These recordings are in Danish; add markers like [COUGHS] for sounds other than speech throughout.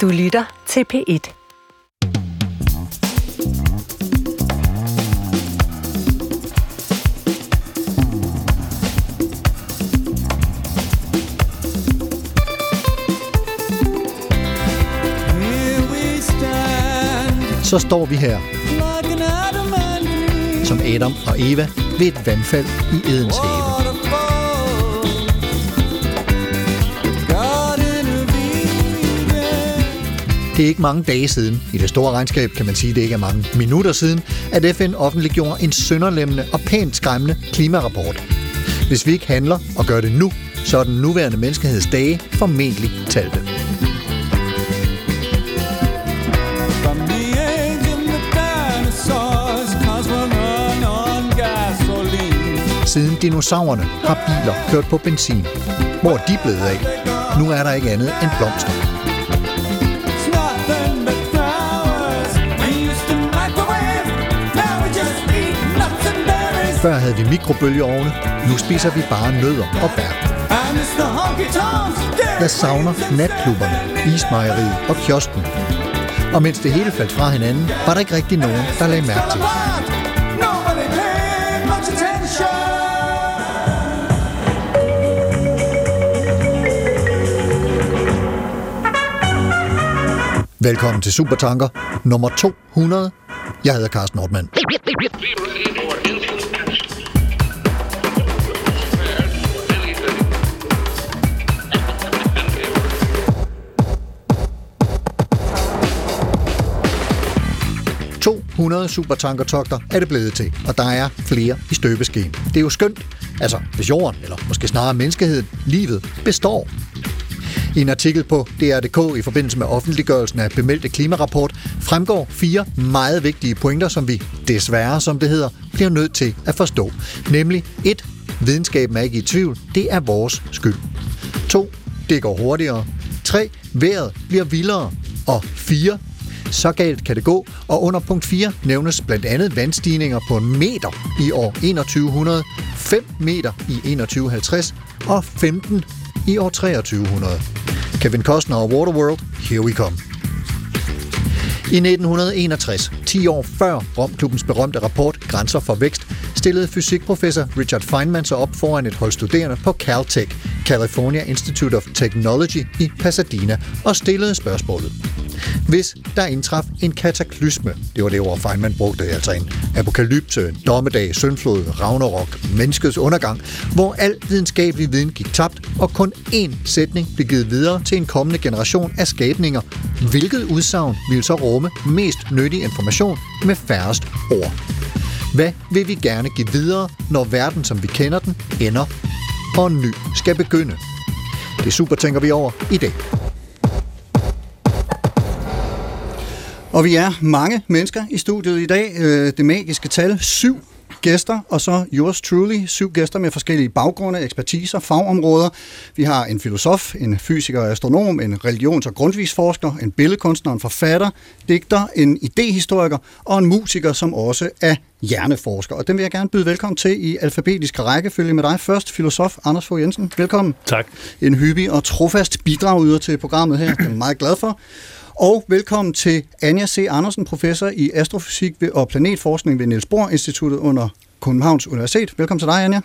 Du lytter til P1. Så står vi her, som Adam og Eva ved et vandfald i Edens have. Det er ikke mange dage siden, i det store regnskab kan man sige, det ikke er mange minutter siden, at FN offentliggjorde en sønderlemmende og pænt skræmmende klimarapport. Hvis vi ikke handler og gør det nu, så er den nuværende menneskeheds dage formentlig talte. Siden dinosaurerne har biler kørt på benzin. Hvor er de blevet af? Nu er der ikke andet end blomster. Før havde vi mikrobølgeovne, nu spiser vi bare nødder og bær. Jeg savner natklubberne, ismejeriet og kiosken. Og mens det hele faldt fra hinanden, var der ikke rigtig nogen, der lagde mærke til. Velkommen til Supertanker nummer 200. Jeg hedder Carsten Nordmann. 100 supertankertogter er det blevet til, og der er flere i støbeskeen. Det er jo skønt, altså hvis jorden, eller måske snarere menneskeheden, livet, består. I en artikel på DR.dk i forbindelse med offentliggørelsen af bemeldte klimarapport fremgår fire meget vigtige pointer, som vi desværre, som det hedder, bliver nødt til at forstå. Nemlig 1. Videnskaben er ikke i tvivl. Det er vores skyld. 2. Det går hurtigere. 3. Vejret bliver vildere. Og 4. Så galt kan det gå, og under punkt 4 nævnes blandt andet vandstigninger på en meter i år 2100, 5 meter i 2150 og 15 i år 2300. Kevin Costner og Waterworld, here we come. I 1961, 10 år før Romklubbens berømte rapport Grænser for vækst, stillede fysikprofessor Richard Feynman sig op foran et hold studerende på Caltech, California Institute of Technology i Pasadena, og stillede spørgsmålet. Hvis der indtraf en kataklysme, det var det ord Feynman brugte, altså en apokalypse, en dommedag, syndflod, ragnarok, menneskets undergang, hvor al videnskabelig viden gik tabt, og kun én sætning blev givet videre til en kommende generation af skabninger. Hvilket udsagn ville så rumme mest nyttig information med færrest ord? Hvad vil vi gerne give videre, når verden, som vi kender den, ender, og en ny skal begynde? Det super tænker vi over i dag. Og vi er mange mennesker i studiet i dag. Øh, det magiske tal, 7 gæster, og så yours truly, syv gæster med forskellige baggrunde, ekspertiser, fagområder. Vi har en filosof, en fysiker og astronom, en religions- og grundvisforsker, en billedkunstner, en forfatter, digter, en idehistoriker og en musiker, som også er hjerneforsker. Og den vil jeg gerne byde velkommen til i alfabetisk rækkefølge med dig. Først filosof Anders Fogh Jensen. Velkommen. Tak. En hyppig og trofast bidragyder til programmet her. Det er jeg meget glad for. Og velkommen til Anja C. Andersen, professor i astrofysik ved- og planetforskning ved Niels Bohr Instituttet under Københavns Universitet. Velkommen til dig, Anja.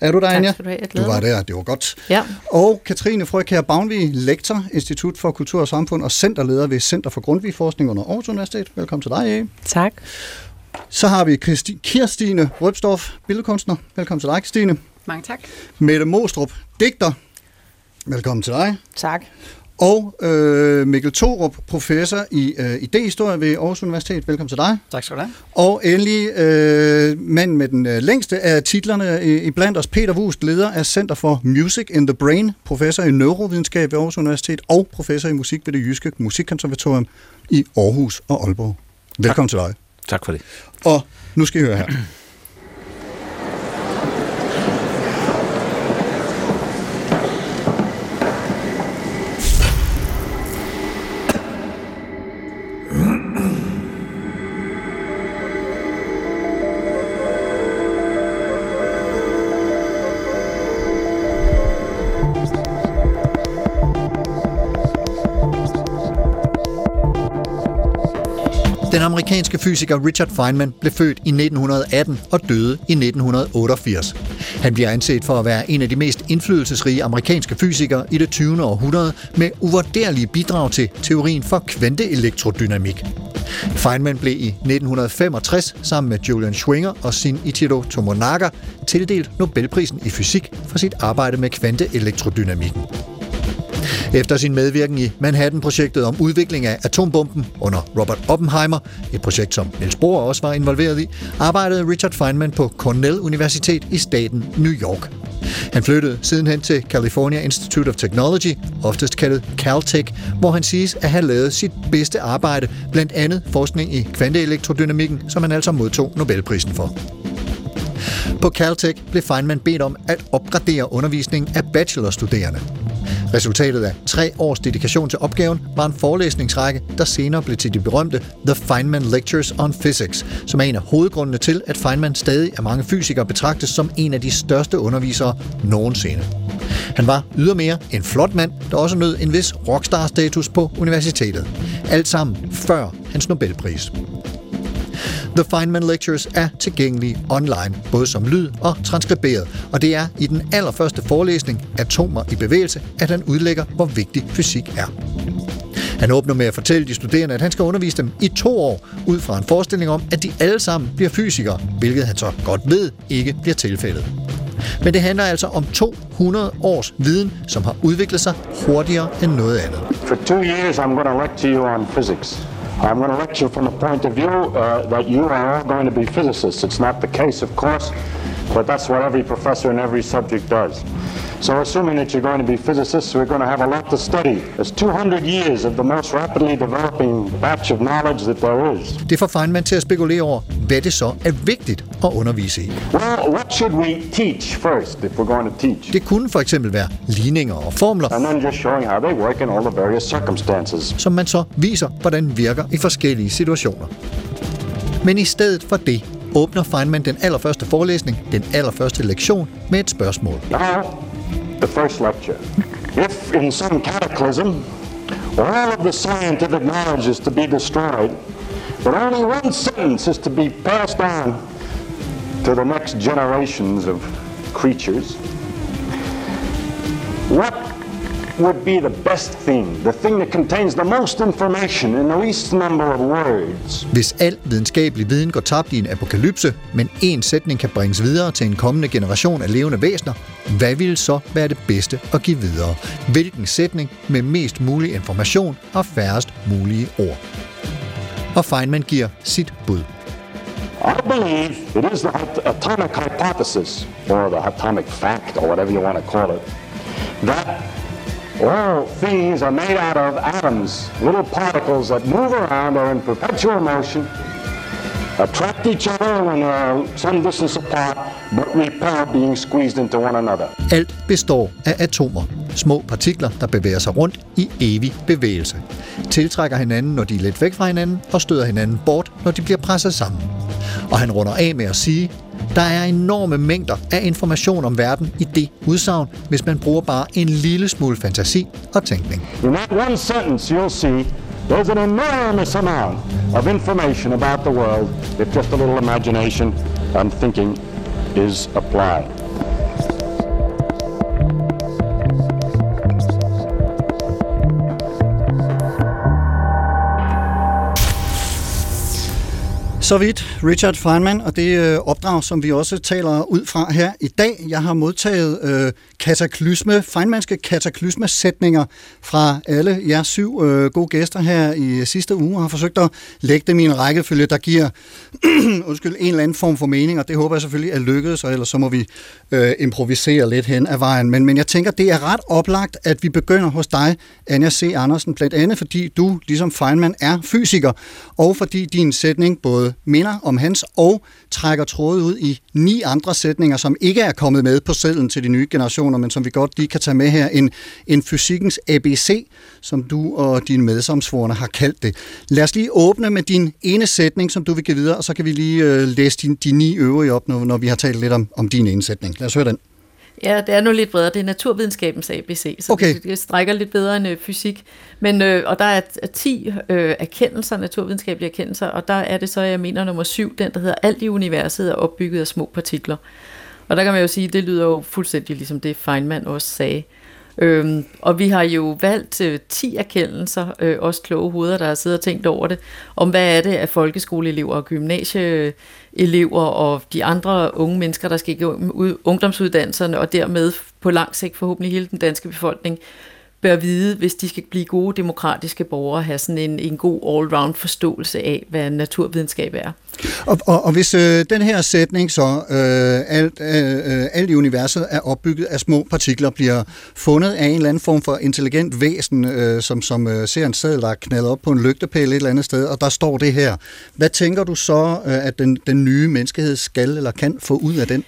Er du der, Tak Anja? skal du Du var der, det var godt. Ja. Og Katrine Frøkær Bavnvig, lektor, Institut for Kultur og Samfund og centerleder ved Center for Grundtvig Forskning under Aarhus Universitet. Velkommen til dig. Tak. Så har vi Christi- Kirstine Røbstorff, billedkunstner. Velkommen til dig, Christine. Mange tak. Mette Mostrup, digter. Velkommen til dig. Tak. Og øh, Mikkel Thorup, professor i øh, idehistorie ved Aarhus Universitet. Velkommen til dig. Tak skal du have. Og endelig øh, mand med den øh, længste af titlerne i, i blandt os, Peter Wust, leder af Center for Music in the Brain, professor i neurovidenskab ved Aarhus Universitet og professor i musik ved det Jyske Musikkonservatorium i Aarhus og Aalborg. Velkommen til dig. Tak for det. Og nu skal I høre her. Den amerikanske fysiker Richard Feynman blev født i 1918 og døde i 1988. Han bliver anset for at være en af de mest indflydelsesrige amerikanske fysikere i det 20. århundrede med uvurderlige bidrag til teorien for kvanteelektrodynamik. Feynman blev i 1965 sammen med Julian Schwinger og sin Ichiro Tomonaga tildelt Nobelprisen i fysik for sit arbejde med kvanteelektrodynamikken. Efter sin medvirken i Manhattan-projektet om udvikling af atombomben under Robert Oppenheimer, et projekt som Niels Bohr også var involveret i, arbejdede Richard Feynman på Cornell Universitet i staten New York. Han flyttede sidenhen til California Institute of Technology, oftest kaldet Caltech, hvor han siges at have lavet sit bedste arbejde, blandt andet forskning i kvanteelektrodynamikken, som han altså modtog Nobelprisen for. På Caltech blev Feynman bedt om at opgradere undervisningen af bachelorstuderende. Resultatet af tre års dedikation til opgaven var en forelæsningsrække, der senere blev til de berømte The Feynman Lectures on Physics, som er en af hovedgrundene til, at Feynman stadig af mange fysikere betragtes som en af de største undervisere nogensinde. Han var ydermere en flot mand, der også nød en vis rockstar-status på universitetet. Alt sammen før hans Nobelpris. The Feynman Lectures er tilgængelige online, både som lyd og transkriberet, og det er i den allerførste forelæsning, Atomer i bevægelse, at han udlægger, hvor vigtig fysik er. Han åbner med at fortælle de studerende, at han skal undervise dem i to år, ud fra en forestilling om, at de alle sammen bliver fysikere, hvilket han så godt ved ikke bliver tilfældet. Men det handler altså om 200 års viden, som har udviklet sig hurtigere end noget andet. For two years I'm going to lecture you on physics. I'm going to lecture from a point of view uh, that you are all going to be physicists. It's not the case, of course, but that's what every professor in every subject does. So assuming that you're going to be physicists, we're going to have a lot to study. There's 200 years of the most rapidly developing batch of knowledge that there is. Det får Feynman til at spekulere over, hvad det så er vigtigt at undervise i. Well, what should we teach first if we're going to teach? Det kunne for eksempel være ligninger og formler, And then just showing how they work in all the various circumstances. som man så viser, hvordan virker i forskellige situationer. Men i stedet for det, åbner Feynman den allerførste forelæsning, den allerførste lektion, med et spørgsmål. Now, the first lecture. If in some cataclysm, all of the scientific knowledge is to be destroyed, but only one sentence is to be passed on to the next generations of creatures, what would be the best thing, the thing that contains the most information in the least number of words? Hvis al videnskabelig viden går tabt i en apokalypse, men en sætning kan bringes videre til en kommende generation af levende væsener, hvad vil så være det bedste at give videre? Hvilken sætning med mest mulig information og færrest mulige ord? Og Feynman giver sit bud. I believe it is the at- atomic hypothesis, or the atomic fact, or whatever you want to call it, that all things are made out of atoms, little particles that move around, are in perpetual motion, attract each other when they're some distance apart, but repel being squeezed into one another. Alt består af atomer. Små partikler, der bevæger sig rundt i evig bevægelse. Tiltrækker hinanden, når de er lidt væk fra hinanden, og støder hinanden bort, når de bliver presset sammen. Og han runder af med at sige, der er enorme mængder af information om verden i det udsagn, hvis man bruger bare en lille smule fantasi og tænkning. In that one sentence, you'll see there's an enormous amount of information about the world if just a little imagination and thinking is applied. Så vidt Richard Feynman, og det øh, opdrag, som vi også taler ud fra her i dag. Jeg har modtaget øh, kataklysme, Feynmanske kataklysmesætninger fra alle jer syv øh, gode gæster her i sidste uge, og har forsøgt at lægge dem i en rækkefølge, der giver [CLEARS THROAT] undskyld, en eller anden form for mening, og det håber jeg selvfølgelig er lykkedes, og ellers så må vi øh, improvisere lidt hen ad vejen. Men, men jeg tænker, det er ret oplagt, at vi begynder hos dig, Anja C. Andersen, blandt andet fordi du, ligesom Feynman, er fysiker, og fordi din sætning både minder om hans og trækker tråde ud i ni andre sætninger, som ikke er kommet med på sædlen til de nye generationer, men som vi godt lige kan tage med her. En, en fysikkens ABC, som du og dine medsomsvorene har kaldt det. Lad os lige åbne med din ene sætning, som du vil give videre, og så kan vi lige øh, læse de, de ni øvrige op, når, når vi har talt lidt om, om din ene sætning. Lad os høre den. Ja, det er nu lidt bredere. Det er naturvidenskabens ABC, så okay. det strækker lidt bedre end øh, fysik. Men, øh, og der er, er 10 øh, erkendelser, naturvidenskabelige erkendelser, og der er det så, jeg mener, nummer syv, den der hedder, alt i universet er opbygget af små partikler. Og der kan man jo sige, det lyder jo fuldstændig ligesom det Feynman også sagde. Øhm, og vi har jo valgt øh, 10 erkendelser, øh, også kloge hoveder, der har siddet og tænkt over det, om hvad er det af folkeskoleelever og elever og de andre unge mennesker, der skal igennem ungdomsuddannelserne, og dermed på lang sigt forhåbentlig hele den danske befolkning, bør vide, hvis de skal blive gode demokratiske borgere, have sådan en, en god all-round forståelse af, hvad naturvidenskab er. Og, og, og hvis øh, den her sætning så, øh, alt, øh, øh alt i universet er opbygget af små partikler, bliver fundet af en eller anden form for intelligent væsen, øh, som, som øh, ser en sædel, der er knaldet op på en lygtepæl et eller andet sted, og der står det her. Hvad tænker du så, øh, at den, den nye menneskehed skal eller kan få ud af den?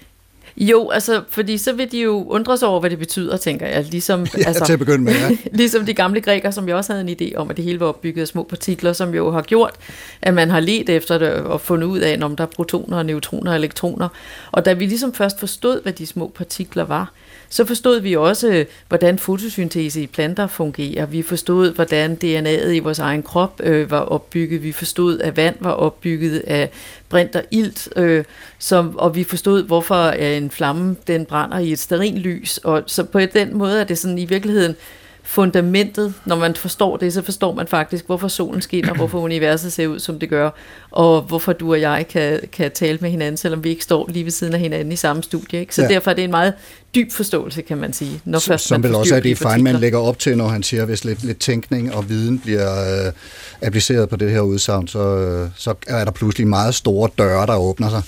Jo, altså, fordi så vil de jo undre sig over, hvad det betyder, tænker jeg. Ligesom, [LAUGHS] ja, altså, til at begynde med, ja. [LAUGHS] ligesom de gamle grækere, som jo også havde en idé om, at det hele var opbygget af små partikler, som jo har gjort, at man har let efter det og fundet ud af, om der er protoner, neutroner og elektroner. Og da vi ligesom først forstod, hvad de små partikler var, så forstod vi også, hvordan fotosyntese i planter fungerer. Vi forstod, hvordan DNA'et i vores egen krop øh, var opbygget. Vi forstod, at vand var opbygget af brint og ilt. Øh, som, og vi forstod, hvorfor en flamme den brænder i et lys. Og så på den måde er det sådan i virkeligheden fundamentet, når man forstår det, så forstår man faktisk, hvorfor solen skinner, [CLEARS THROAT] hvorfor universet ser ud, som det gør, og hvorfor du og jeg kan, kan tale med hinanden, selvom vi ikke står lige ved siden af hinanden i samme studie. Ikke? Så ja. derfor er det en meget dyb forståelse, kan man sige. Når først som man vel også er det, Feynman lægger op til, når han siger, hvis lidt, lidt tænkning og viden bliver øh, appliceret på det her udsagn, så, øh, så er der pludselig meget store døre, der åbner sig.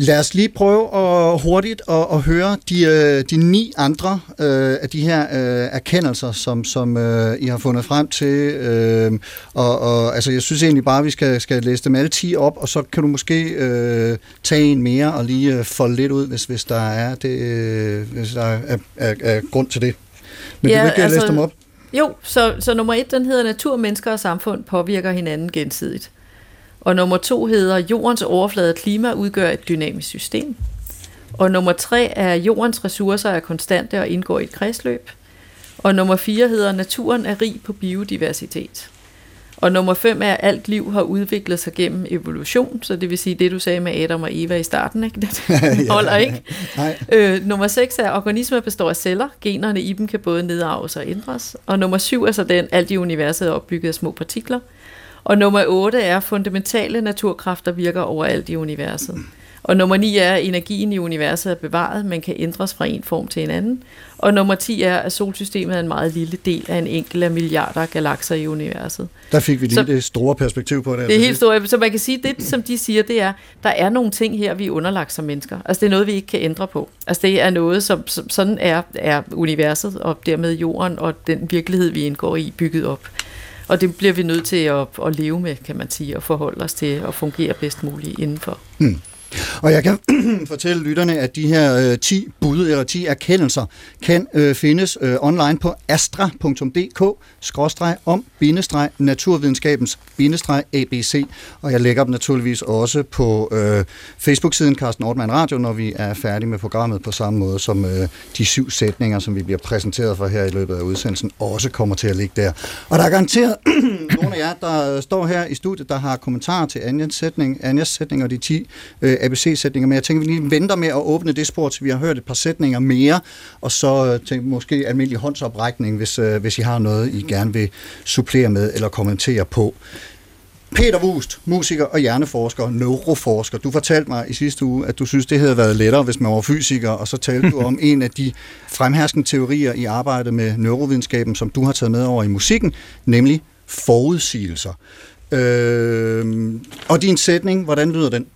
Lad os lige prøve at, hurtigt at, at høre de, øh, de ni andre øh, af de her øh, erkendelser, som, som øh, I har fundet frem til. Øh, og, og altså, jeg synes egentlig bare, at vi skal, skal læse dem alle 10 op, og så kan du måske øh, tage en mere og lige øh, folde lidt ud, hvis, hvis der er, det, øh, hvis der er, er, er grund til det. Men ja, du vil ikke altså, læse dem op? Jo, så, så nummer et, den hedder Natur, mennesker og samfund påvirker hinanden gensidigt. Og nummer to hedder, jordens overflade og klima udgør et dynamisk system. Og nummer tre er, jordens ressourcer er konstante og indgår i et kredsløb. Og nummer fire hedder, naturen er rig på biodiversitet. Og nummer fem er, at alt liv har udviklet sig gennem evolution, så det vil sige det, du sagde med Adam og Eva i starten, ikke? [LAUGHS] det holder ikke. Øh, nummer seks er, at organismer består af celler, generne i dem kan både nedarves og ændres. Og nummer syv er så den, alt i universet er opbygget af små partikler. Og nummer 8 er, fundamentale naturkræfter virker overalt i universet. Og nummer 9 er, at energien i universet er bevaret, men kan ændres fra en form til en anden. Og nummer 10 er, at solsystemet er en meget lille del af en enkelt af milliarder af galakser i universet. Der fik vi lige så, det store perspektiv på det. Det er helt stort. Så man kan sige, det som de siger, det er, der er nogle ting her, vi er underlagt som mennesker. Altså det er noget, vi ikke kan ændre på. Altså det er noget, som, som sådan er, er universet, og dermed jorden, og den virkelighed, vi indgår i, bygget op. Og det bliver vi nødt til at, at leve med, kan man sige, og forholde os til at fungere bedst muligt indenfor. Mm. Og jeg kan [CLEARS THROAT] fortælle lytterne, at de her øh, 10 bud eller 10 erkendelser kan øh, findes øh, online på astra.dk om bindestreg naturvidenskabens bindestreg ABC. Og jeg lægger dem naturligvis også på øh, Facebook-siden Carsten Ortmann Radio, når vi er færdige med programmet på samme måde som øh, de syv sætninger, som vi bliver præsenteret for her i løbet af udsendelsen, også kommer til at ligge der. Og der er garanteret [CLEARS THROAT] nogle af jer, der øh, står her i studiet, der har kommentarer til Anjas sætning, Anjas sætning og de 10 øh, ABC-sætninger, men jeg tænker, vi lige venter med at åbne det spor, til vi har hørt et par sætninger mere, og så øh, tænker måske almindelig håndsoprækning, hvis, øh, hvis I har noget, I gerne vil supplere med eller kommentere på. Peter Wust, musiker og hjerneforsker, neuroforsker. Du fortalte mig i sidste uge, at du synes, det havde været lettere, hvis man var fysiker, og så talte du [LAUGHS] om en af de fremherskende teorier i arbejdet med neurovidenskaben, som du har taget med over i musikken, nemlig forudsigelser. Øh, og din sætning, hvordan lyder den?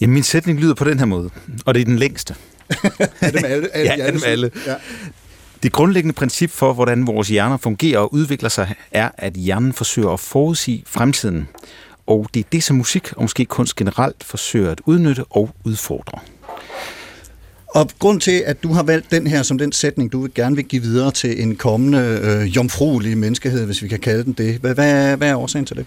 Jamen, min sætning lyder på den her måde, og det er den længste. [LAUGHS] er dem alle? [LAUGHS] alle ja, er dem alle. Ja. Det grundlæggende princip for, hvordan vores hjerner fungerer og udvikler sig, er, at hjernen forsøger at forudsige fremtiden. Og det er det, som musik og måske kunst generelt forsøger at udnytte og udfordre. Og grund til, at du har valgt den her som den sætning, du vil gerne vil give videre til en kommende øh, jomfruelig menneskehed, hvis vi kan kalde den det. Hvad, hvad, hvad er årsagen til det?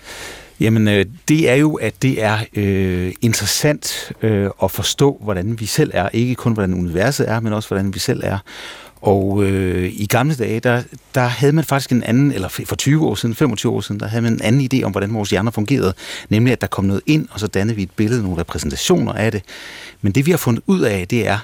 Jamen, øh, det er jo, at det er øh, interessant øh, at forstå, hvordan vi selv er. Ikke kun, hvordan universet er, men også, hvordan vi selv er. Og øh, i gamle dage, der, der havde man faktisk en anden, eller for 20 år siden, 25 år siden, der havde man en anden idé om, hvordan vores hjerner fungerede. Nemlig, at der kom noget ind, og så dannede vi et billede, nogle repræsentationer af det. Men det vi har fundet ud af, det er,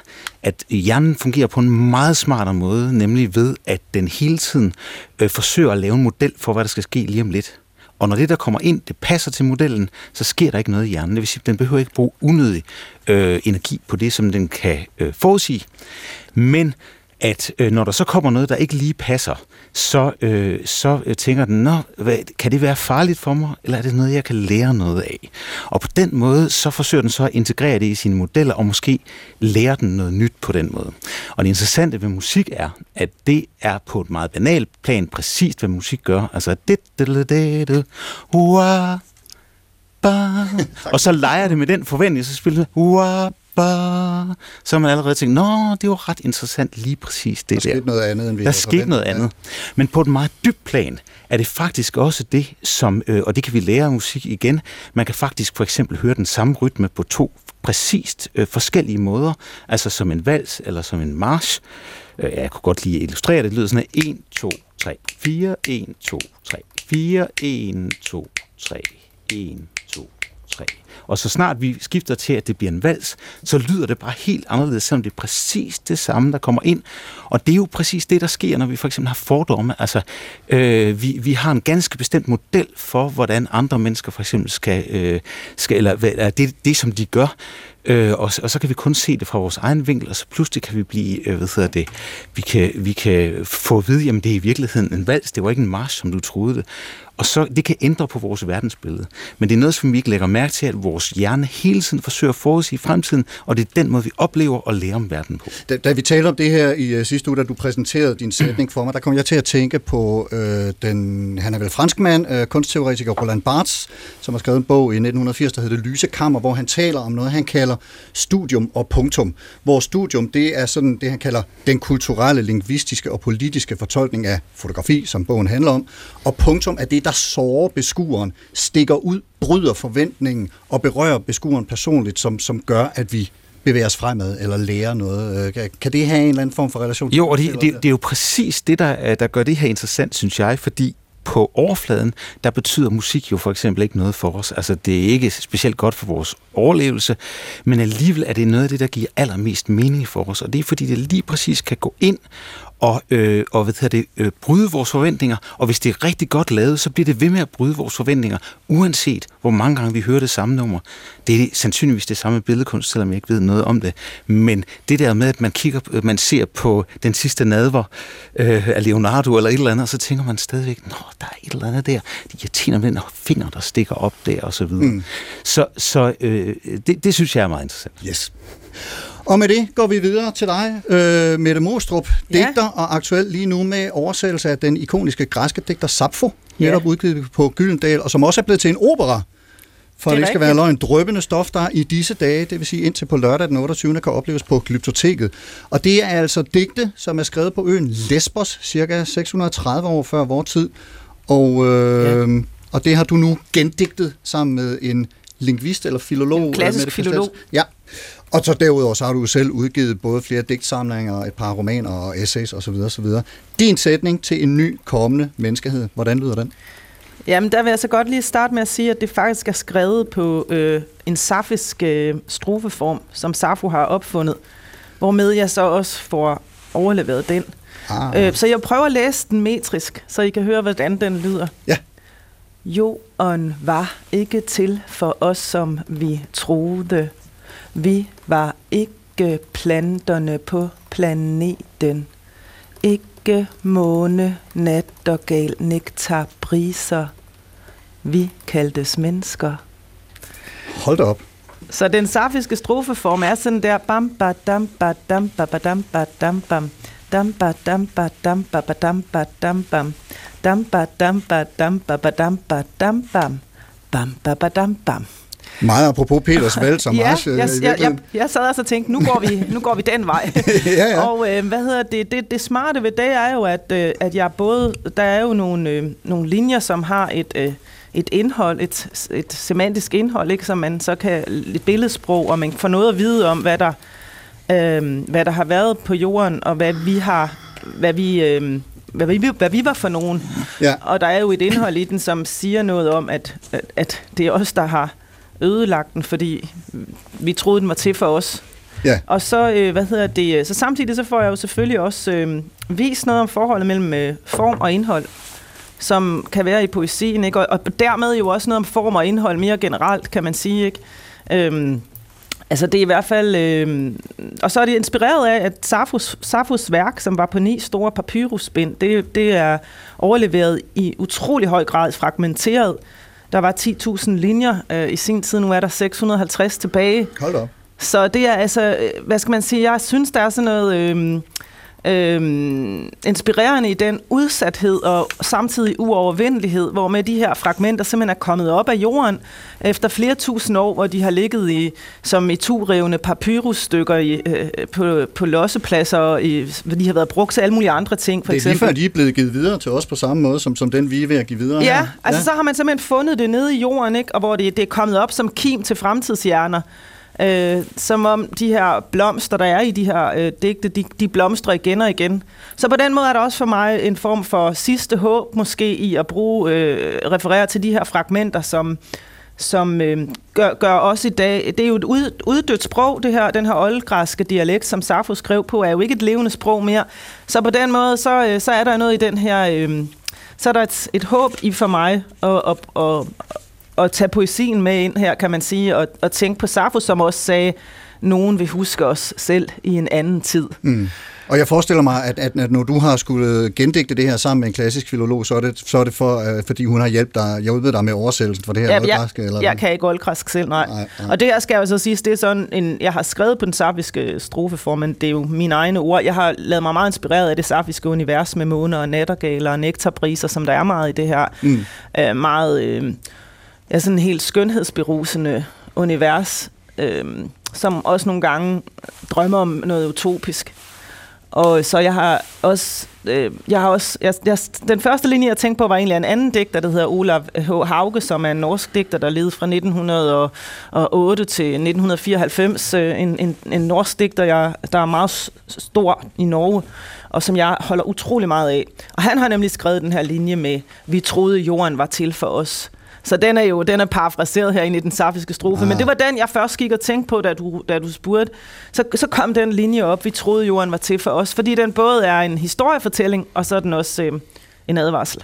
at hjernen fungerer på en meget smartere måde, nemlig ved, at den hele tiden øh, forsøger at lave en model for, hvad der skal ske lige om lidt. Og når det, der kommer ind, det passer til modellen, så sker der ikke noget i hjernen. Det vil sige, at den behøver ikke bruge unødig øh, energi på det, som den kan øh, forudsige. Men at øh, når der så kommer noget, der ikke lige passer, så, øh, så øh, tænker den, Nå, hvad, kan det være farligt for mig, eller er det noget, jeg kan lære noget af? Og på den måde, så forsøger den så at integrere det i sine modeller, og måske lære den noget nyt på den måde. Og det interessante ved musik er, at det er på et meget banalt plan præcist, hvad musik gør. Altså, det, det, det, det, det, og så leger det med den forventning, så spiller det så har man allerede tænkt, nå, det var ret interessant lige præcis det der. Der skete noget andet, end vi Der skete noget andet. Men på et meget dybt plan er det faktisk også det, som, øh, og det kan vi lære af musik igen, man kan faktisk for eksempel høre den samme rytme på to præcist øh, forskellige måder, altså som en vals eller som en march. Øh, jeg kunne godt lige illustrere det. Det lyder sådan her. 1, 2, 3, 4, 1, 2, 3, 4, 1, 2, 3, 1, 2, 3. Og så snart vi skifter til, at det bliver en vals, så lyder det bare helt anderledes, selvom det er præcis det samme, der kommer ind. Og det er jo præcis det, der sker, når vi for eksempel har fordomme. Altså, øh, vi, vi har en ganske bestemt model for, hvordan andre mennesker for eksempel skal, øh, skal eller hvad, det, det, som de gør. Øh, og, og så kan vi kun se det fra vores egen vinkel, og så pludselig kan vi blive, øh, hvad hedder det, vi kan, vi kan få at vide, jamen det er i virkeligheden en vals, det var ikke en march, som du troede det. Og så det kan ændre på vores verdensbillede. Men det er noget, som vi ikke lægger mærke til, at vores hjerne hele tiden forsøger at forudsige fremtiden, og det er den måde, vi oplever og lærer om verden på. Da, da vi talte om det her i uh, sidste uge, da du præsenterede din sætning for mig, der kom jeg til at tænke på øh, den, han er vel franskmand, øh, kunstteoretiker Roland Barthes, som har skrevet en bog i 1980, der hedder Lysekammer, hvor han taler om noget, han kalder studium og punktum. Hvor studium, det er sådan det, han kalder den kulturelle, lingvistiske og politiske fortolkning af fotografi, som bogen handler om, og punktum er det, der sårer beskueren, stikker ud, bryder forventningen og berører beskueren personligt, som, som gør, at vi bevæger os fremad eller lærer noget. Øh, kan det have en eller anden form for relation? Jo, og det, det, det er jo præcis det, der, der gør det her interessant, synes jeg, fordi på overfladen, der betyder musik jo for eksempel ikke noget for os. Altså, det er ikke specielt godt for vores overlevelse, men alligevel er det noget af det, der giver allermest mening for os, og det er fordi, det lige præcis kan gå ind og, øh, og hvad det, øh, bryde vores forventninger. Og hvis det er rigtig godt lavet, så bliver det ved med at bryde vores forventninger, uanset hvor mange gange vi hører det samme nummer. Det er sandsynligvis det samme billedkunst, selvom jeg ikke ved noget om det. Men det der med, at man kigger, øh, man ser på den sidste nadver øh, af Leonardo eller et eller andet, og så tænker man stadigvæk, nå, der er et eller andet der. De irriterer med den finger, der stikker op der, og så videre. Mm. Så, så øh, det, det synes jeg er meget interessant. Yes. Og med det går vi videre til dig, øh, Mette Mostrup, digter ja. og aktuel lige nu med oversættelse af den ikoniske græske digter Sappho, ja. netop udgivet på Gyldendal, og som også er blevet til en opera. For det, det skal være løgn drøbende stof, der i disse dage, det vil sige indtil på lørdag den 28. kan opleves på Glyptoteket. Og det er altså digte, som er skrevet på øen Lesbos, cirka 630 år før vores tid. Og, øh, ja. og det har du nu gendigtet sammen med en lingvist eller filolog. En klassisk filolog. Ja, og så derudover så har du selv udgivet både flere digtsamlinger, et par romaner og essays osv. osv. Din sætning til en ny kommende menneskehed, hvordan lyder den? Jamen, der vil jeg så godt lige starte med at sige, at det faktisk er skrevet på øh, en safisk øh, strofeform, som Safo har opfundet, hvormed jeg så også får overleveret den. Ah. Øh, så jeg prøver at læse den metrisk, så I kan høre, hvordan den lyder. Ja. Jorden var ikke til for os, som vi troede. Vi var ikke planterne på planeten. Ikke måne, nat og gal nektar briser. Vi kaldtes mennesker. Hold da op. Så den safiske strofeform er sådan der bam ba dam ba dam ba ba dam ba dam bam dampa dampa dampa ba dampa dampa dampa dampa dampa dam bam ba dam ba bam Meget apropos Peters valg som ja, jeg, jeg, jeg, jeg sad også og tænkte, nu går vi, nu går vi den vej. ja, ja. Og øh, hvad hedder det, det? Det smarte ved det er jo, at, øh, at jeg både, der er jo nogle, øh, nogle linjer, som har et, øh, et indhold, et, et semantisk indhold, ikke, som man så kan, et billedsprog, og man får noget at vide om, hvad der, øh, hvad der har været på jorden, og hvad vi har, hvad vi, øh, hvad vi, hvad vi var for nogen. Ja. Og der er jo et indhold i den, som siger noget om, at, at, at det er os, der har ødelagt den, fordi vi troede, den var til for os. Ja. Og så, øh, hvad hedder det, så samtidig så får jeg jo selvfølgelig også øh, vist noget om forholdet mellem øh, form og indhold, som kan være i poesien, ikke? Og, og dermed jo også noget om form og indhold mere generelt, kan man sige, ikke? Øhm, altså det er i hvert fald, øh, og så er det inspireret af, at Safos, Safos værk, som var på ni store papyrusbind, det, det er overleveret i utrolig høj grad fragmenteret. Der var 10.000 linjer øh, i sin tid, nu er der 650 tilbage. Hold op. Så det er altså, øh, hvad skal man sige, jeg synes, der er sådan noget øhm, øhm, inspirerende i den udsathed og samtidig uovervindelighed, hvor med de her fragmenter simpelthen er kommet op af jorden efter flere tusind år, hvor de har ligget i, som i turevne papyrusstykker i, øh, på, på lossepladser, og i, de har været brugt til alle mulige andre ting, for Det er lige eksempel. før, de er blevet givet videre til os på samme måde, som, som den vi er ved at give videre Ja, her. altså så har man simpelthen fundet det nede i jorden, ikke? og hvor det, det er kommet op som kim til fremtidshjerner. Øh, som om de her blomster, der er i de her øh, digte, de, de blomstrer igen og igen. Så på den måde er der også for mig en form for sidste håb, måske i at bruge, øh, referere til de her fragmenter, som, som øh, gør, gør os i dag, det er jo et ud, uddødt sprog, det her, den her oldgræske dialekt, som Safo skrev på, er jo ikke et levende sprog mere. Så på den måde, så, øh, så er der noget i den her, øh, så er der et, et håb i for mig at, at, at, at tage poesien med ind her, kan man sige, og, og tænke på Safo, som også sagde, nogen vil huske os selv i en anden tid. Mm. Og jeg forestiller mig, at, at, at når du har skulle gendigte det her sammen med en klassisk filolog, så er det, så er det for, øh, fordi hun har hjulpet dig, hjulpet dig med oversættelsen for det her Ja, oldgræske, eller jeg kan ikke oldgræsk selv, nej. Nej, nej. Og det her skal jeg jo så sige, det er sådan en, jeg har skrevet på den safiske strofeform, men det er jo mine egne ord. Jeg har lavet mig meget inspireret af det safiske univers med måner og nattergaler og nektarbriser, som der er meget i det her. Mm. Øh, meget, øh, ja, sådan en helt skønhedsberusende univers, øh, som også nogle gange drømmer om noget utopisk. Og så jeg har også, øh, jeg har også jeg, jeg, den første linje, jeg tænkte på, var egentlig en anden digter, der hedder Olav H. Hauge, som er en norsk digter, der levede fra 1908 til 1994. Øh, En, en, en norsk digter, jeg, der er meget stor i Norge, og som jeg holder utrolig meget af. Og han har nemlig skrevet den her linje med, vi troede jorden var til for os. Så den er jo den er parafraseret her i den safiske strofe. Ah. Men det var den, jeg først gik og tænkte på, da du, da du spurgte. Så, så kom den linje op, vi troede jorden var til for os. Fordi den både er en historiefortælling, og så er den også øh, en advarsel.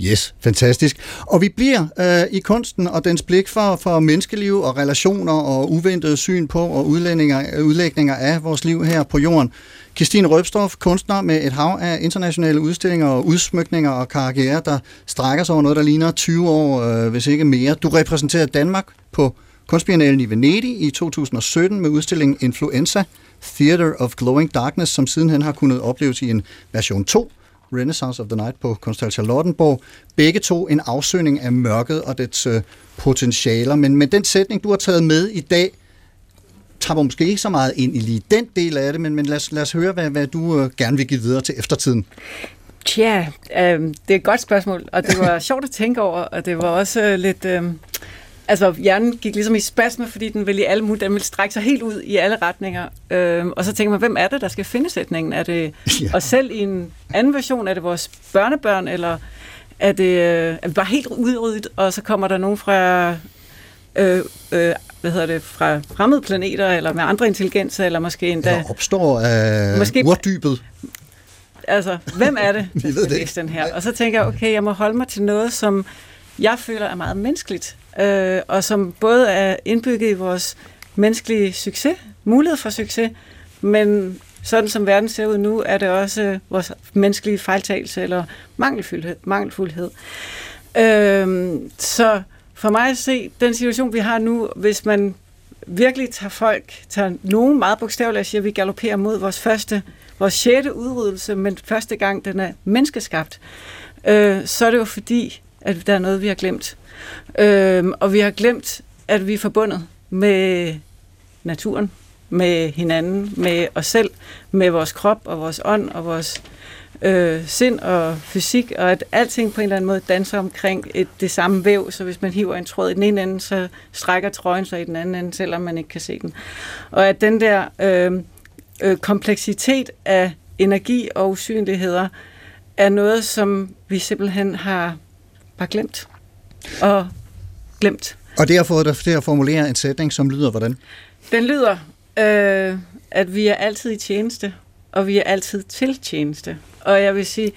Yes, fantastisk. Og vi bliver øh, i kunsten og dens blik for, for menneskeliv og relationer og uventede syn på og udlægninger, udlægninger af vores liv her på jorden. Christine Røbstorff, kunstner med et hav af internationale udstillinger og udsmykninger og karriere, der strækker sig over noget, der ligner 20 år, øh, hvis ikke mere. Du repræsenterer Danmark på Kunstbiennalen i Venedig i 2017 med udstillingen Influenza, Theater of Glowing Darkness, som sidenhen har kunnet opleves i en version 2 Renaissance of the Night på Kunsthal Charlottenborg. Begge to en afsøgning af mørket og dets øh, potentialer. Men med den sætning, du har taget med i dag, tager måske ikke så meget ind i lige den del af det, men, men lad, os, lad os høre, hvad, hvad du øh, gerne vil give videre til eftertiden. Tja, øh, det er et godt spørgsmål, og det var [LAUGHS] sjovt at tænke over, og det var også øh, lidt... Øh, altså, hjernen gik ligesom i spasme, fordi den ville i alle mulige, den ville strække sig helt ud i alle retninger. Øh, og så tænker man, hvem er det, der skal finde sætningen? Er det [LAUGHS] Ja. os selv i en anden version? Er det vores børnebørn, eller er, det, øh, er vi bare helt udryddet, og så kommer der nogen fra... Øh, øh, hvad hedder det, fra fremmede planeter, eller med andre intelligenser, eller måske endda... Der opstår af Måske- urdybet. Altså, hvem er det, [LAUGHS] der ved skal læse den her? Og så tænker jeg, okay, jeg må holde mig til noget, som jeg føler er meget menneskeligt, øh, og som både er indbygget i vores menneskelige succes, mulighed for succes, men sådan som verden ser ud nu, er det også vores menneskelige fejltagelse eller mangelfuldhed. mangelfuldhed. Øh, så for mig at se, den situation, vi har nu, hvis man virkelig tager folk, tager nogen meget bogstaveligt og siger, at vi galopperer mod vores første, vores sjette udryddelse, men første gang den er menneskeskabt, øh, så er det jo fordi, at der er noget, vi har glemt. Øh, og vi har glemt at vi er forbundet med naturen, med hinanden, med os selv, med vores krop og vores ånd og vores øh, sind og fysik, og at alting på en eller anden måde danser omkring et, det samme væv, så hvis man hiver en tråd i den ene ende, så strækker trøjen sig i den anden ende, selvom man ikke kan se den. Og at den der øh, øh, kompleksitet af energi og usynligheder er noget, som vi simpelthen har bare glemt. Og glemt. Og det har fået dig til at formulere en sætning, som lyder hvordan? Den lyder, øh, at vi er altid i tjeneste, og vi er altid til tjeneste. Og jeg vil sige,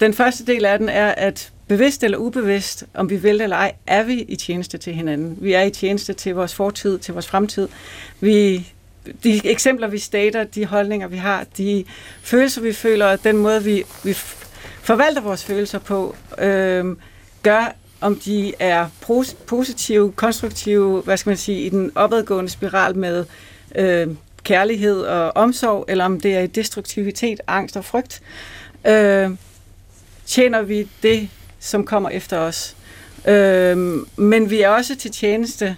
den første del af den er, at bevidst eller ubevidst, om vi vil eller ej, er vi i tjeneste til hinanden. Vi er i tjeneste til vores fortid, til vores fremtid. Vi, de eksempler, vi stater, de holdninger, vi har, de følelser, vi føler, og den måde, vi, vi forvalter vores følelser på, øh, gør, om de er positive, konstruktive, hvad skal man sige, i den opadgående spiral med øh, kærlighed og omsorg, eller om det er i destruktivitet, angst og frygt, øh, tjener vi det, som kommer efter os. Øh, men vi er også til tjeneste,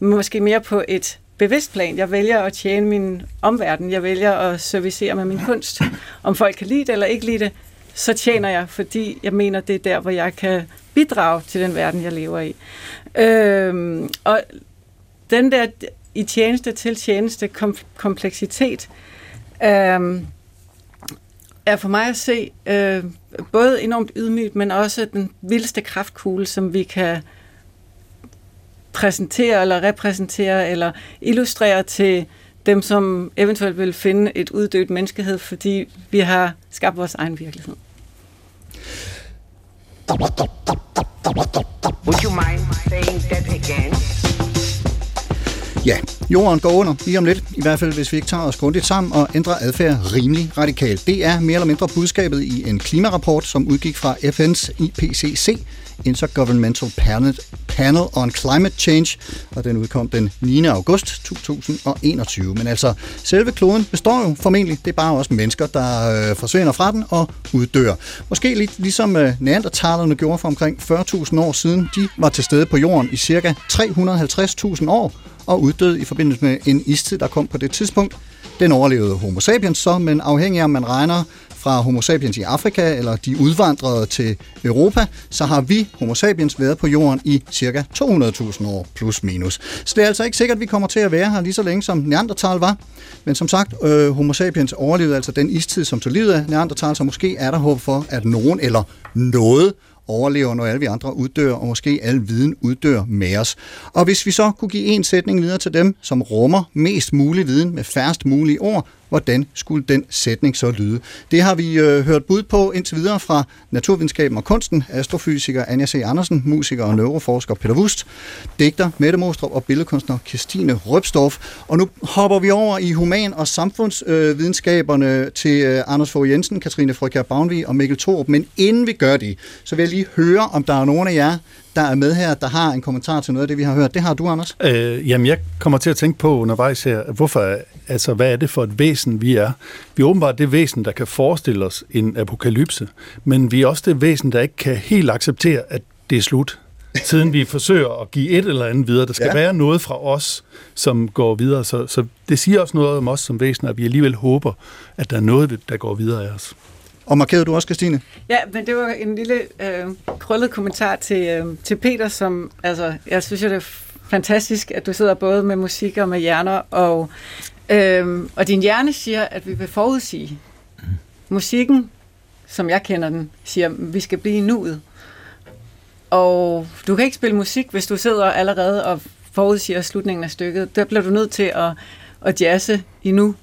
måske mere på et bevidst plan. Jeg vælger at tjene min omverden. Jeg vælger at servicere med min kunst. Om folk kan lide det eller ikke lide det, så tjener jeg, fordi jeg mener, det er der, hvor jeg kan bidrage til den verden, jeg lever i. Øhm, og den der i tjeneste til tjeneste kom, kompleksitet øhm, er for mig at se øh, både enormt ydmygt, men også den vildeste kraftkugle, som vi kan præsentere eller repræsentere eller illustrere til dem, som eventuelt vil finde et uddødt menneskehed, fordi vi har skabt vores egen virkelighed. Would you mind saying that again? Ja, jorden går under lige om lidt, i hvert fald hvis vi ikke tager os grundigt sammen og ændrer adfærd rimelig radikalt. Det er mere eller mindre budskabet i en klimarapport, som udgik fra FN's IPCC, Intergovernmental Panel, Panel on Climate Change, og den udkom den 9. august 2021. Men altså, selve kloden består jo formentlig, det er bare også mennesker, der øh, forsvinder fra den og uddør. Måske lidt ligesom øh, neandertalerne gjorde for omkring 40.000 år siden. De var til stede på jorden i cirka 350.000 år, og uddøde i forbindelse med en istid, der kom på det tidspunkt. Den overlevede Homo sapiens så, men afhængig af om man regner fra Homo sapiens i Afrika, eller de udvandrede til Europa, så har vi, Homo sapiens, været på jorden i cirka 200.000 år, plus minus. Så det er altså ikke sikkert, at vi kommer til at være her lige så længe, som Neandertal var. Men som sagt, øh, Homo sapiens overlevede altså den istid, som tog livet af Neandertal, så måske er der håb for, at nogen eller noget overlever, når alle vi andre uddør, og måske al viden uddør med os. Og hvis vi så kunne give en sætning videre til dem, som rummer mest mulig viden med færrest mulige ord, hvordan skulle den sætning så lyde? Det har vi øh, hørt bud på indtil videre fra Naturvidenskaben og Kunsten, astrofysiker Anja C. Andersen, musiker og neuroforsker Peter Wust, digter Mette Mostrup og billedkunstner Christine Røbstorff. Og nu hopper vi over i human- og samfundsvidenskaberne øh, til øh, Anders Fogh Jensen, Katrine Frøkjær Bavnvig og Mikkel Thorup. Men inden vi gør det, så vil jeg lige høre, om der er nogen af jer, der er med her, der har en kommentar til noget af det, vi har hørt. Det har du, Anders. Øh, jamen, jeg kommer til at tænke på undervejs her, hvorfor, altså, hvad er det for et væsen, vi er? Vi er åbenbart det væsen, der kan forestille os en apokalypse, men vi er også det væsen, der ikke kan helt acceptere, at det er slut siden vi [LAUGHS] forsøger at give et eller andet videre. Der skal ja. være noget fra os, som går videre. Så, så det siger også noget om os som væsen, at vi alligevel håber, at der er noget, der går videre af os. Og markerede du også, Christine? Ja, men det var en lille øh, krøllet kommentar til, øh, til Peter, som, altså, jeg synes det er fantastisk, at du sidder både med musik og med hjerner, og, øh, og din hjerne siger, at vi vil forudsige. Musikken, som jeg kender den, siger, at vi skal blive nuet. Og du kan ikke spille musik, hvis du sidder allerede og forudsiger slutningen af stykket. Der bliver du nødt til at, at jazze i nu.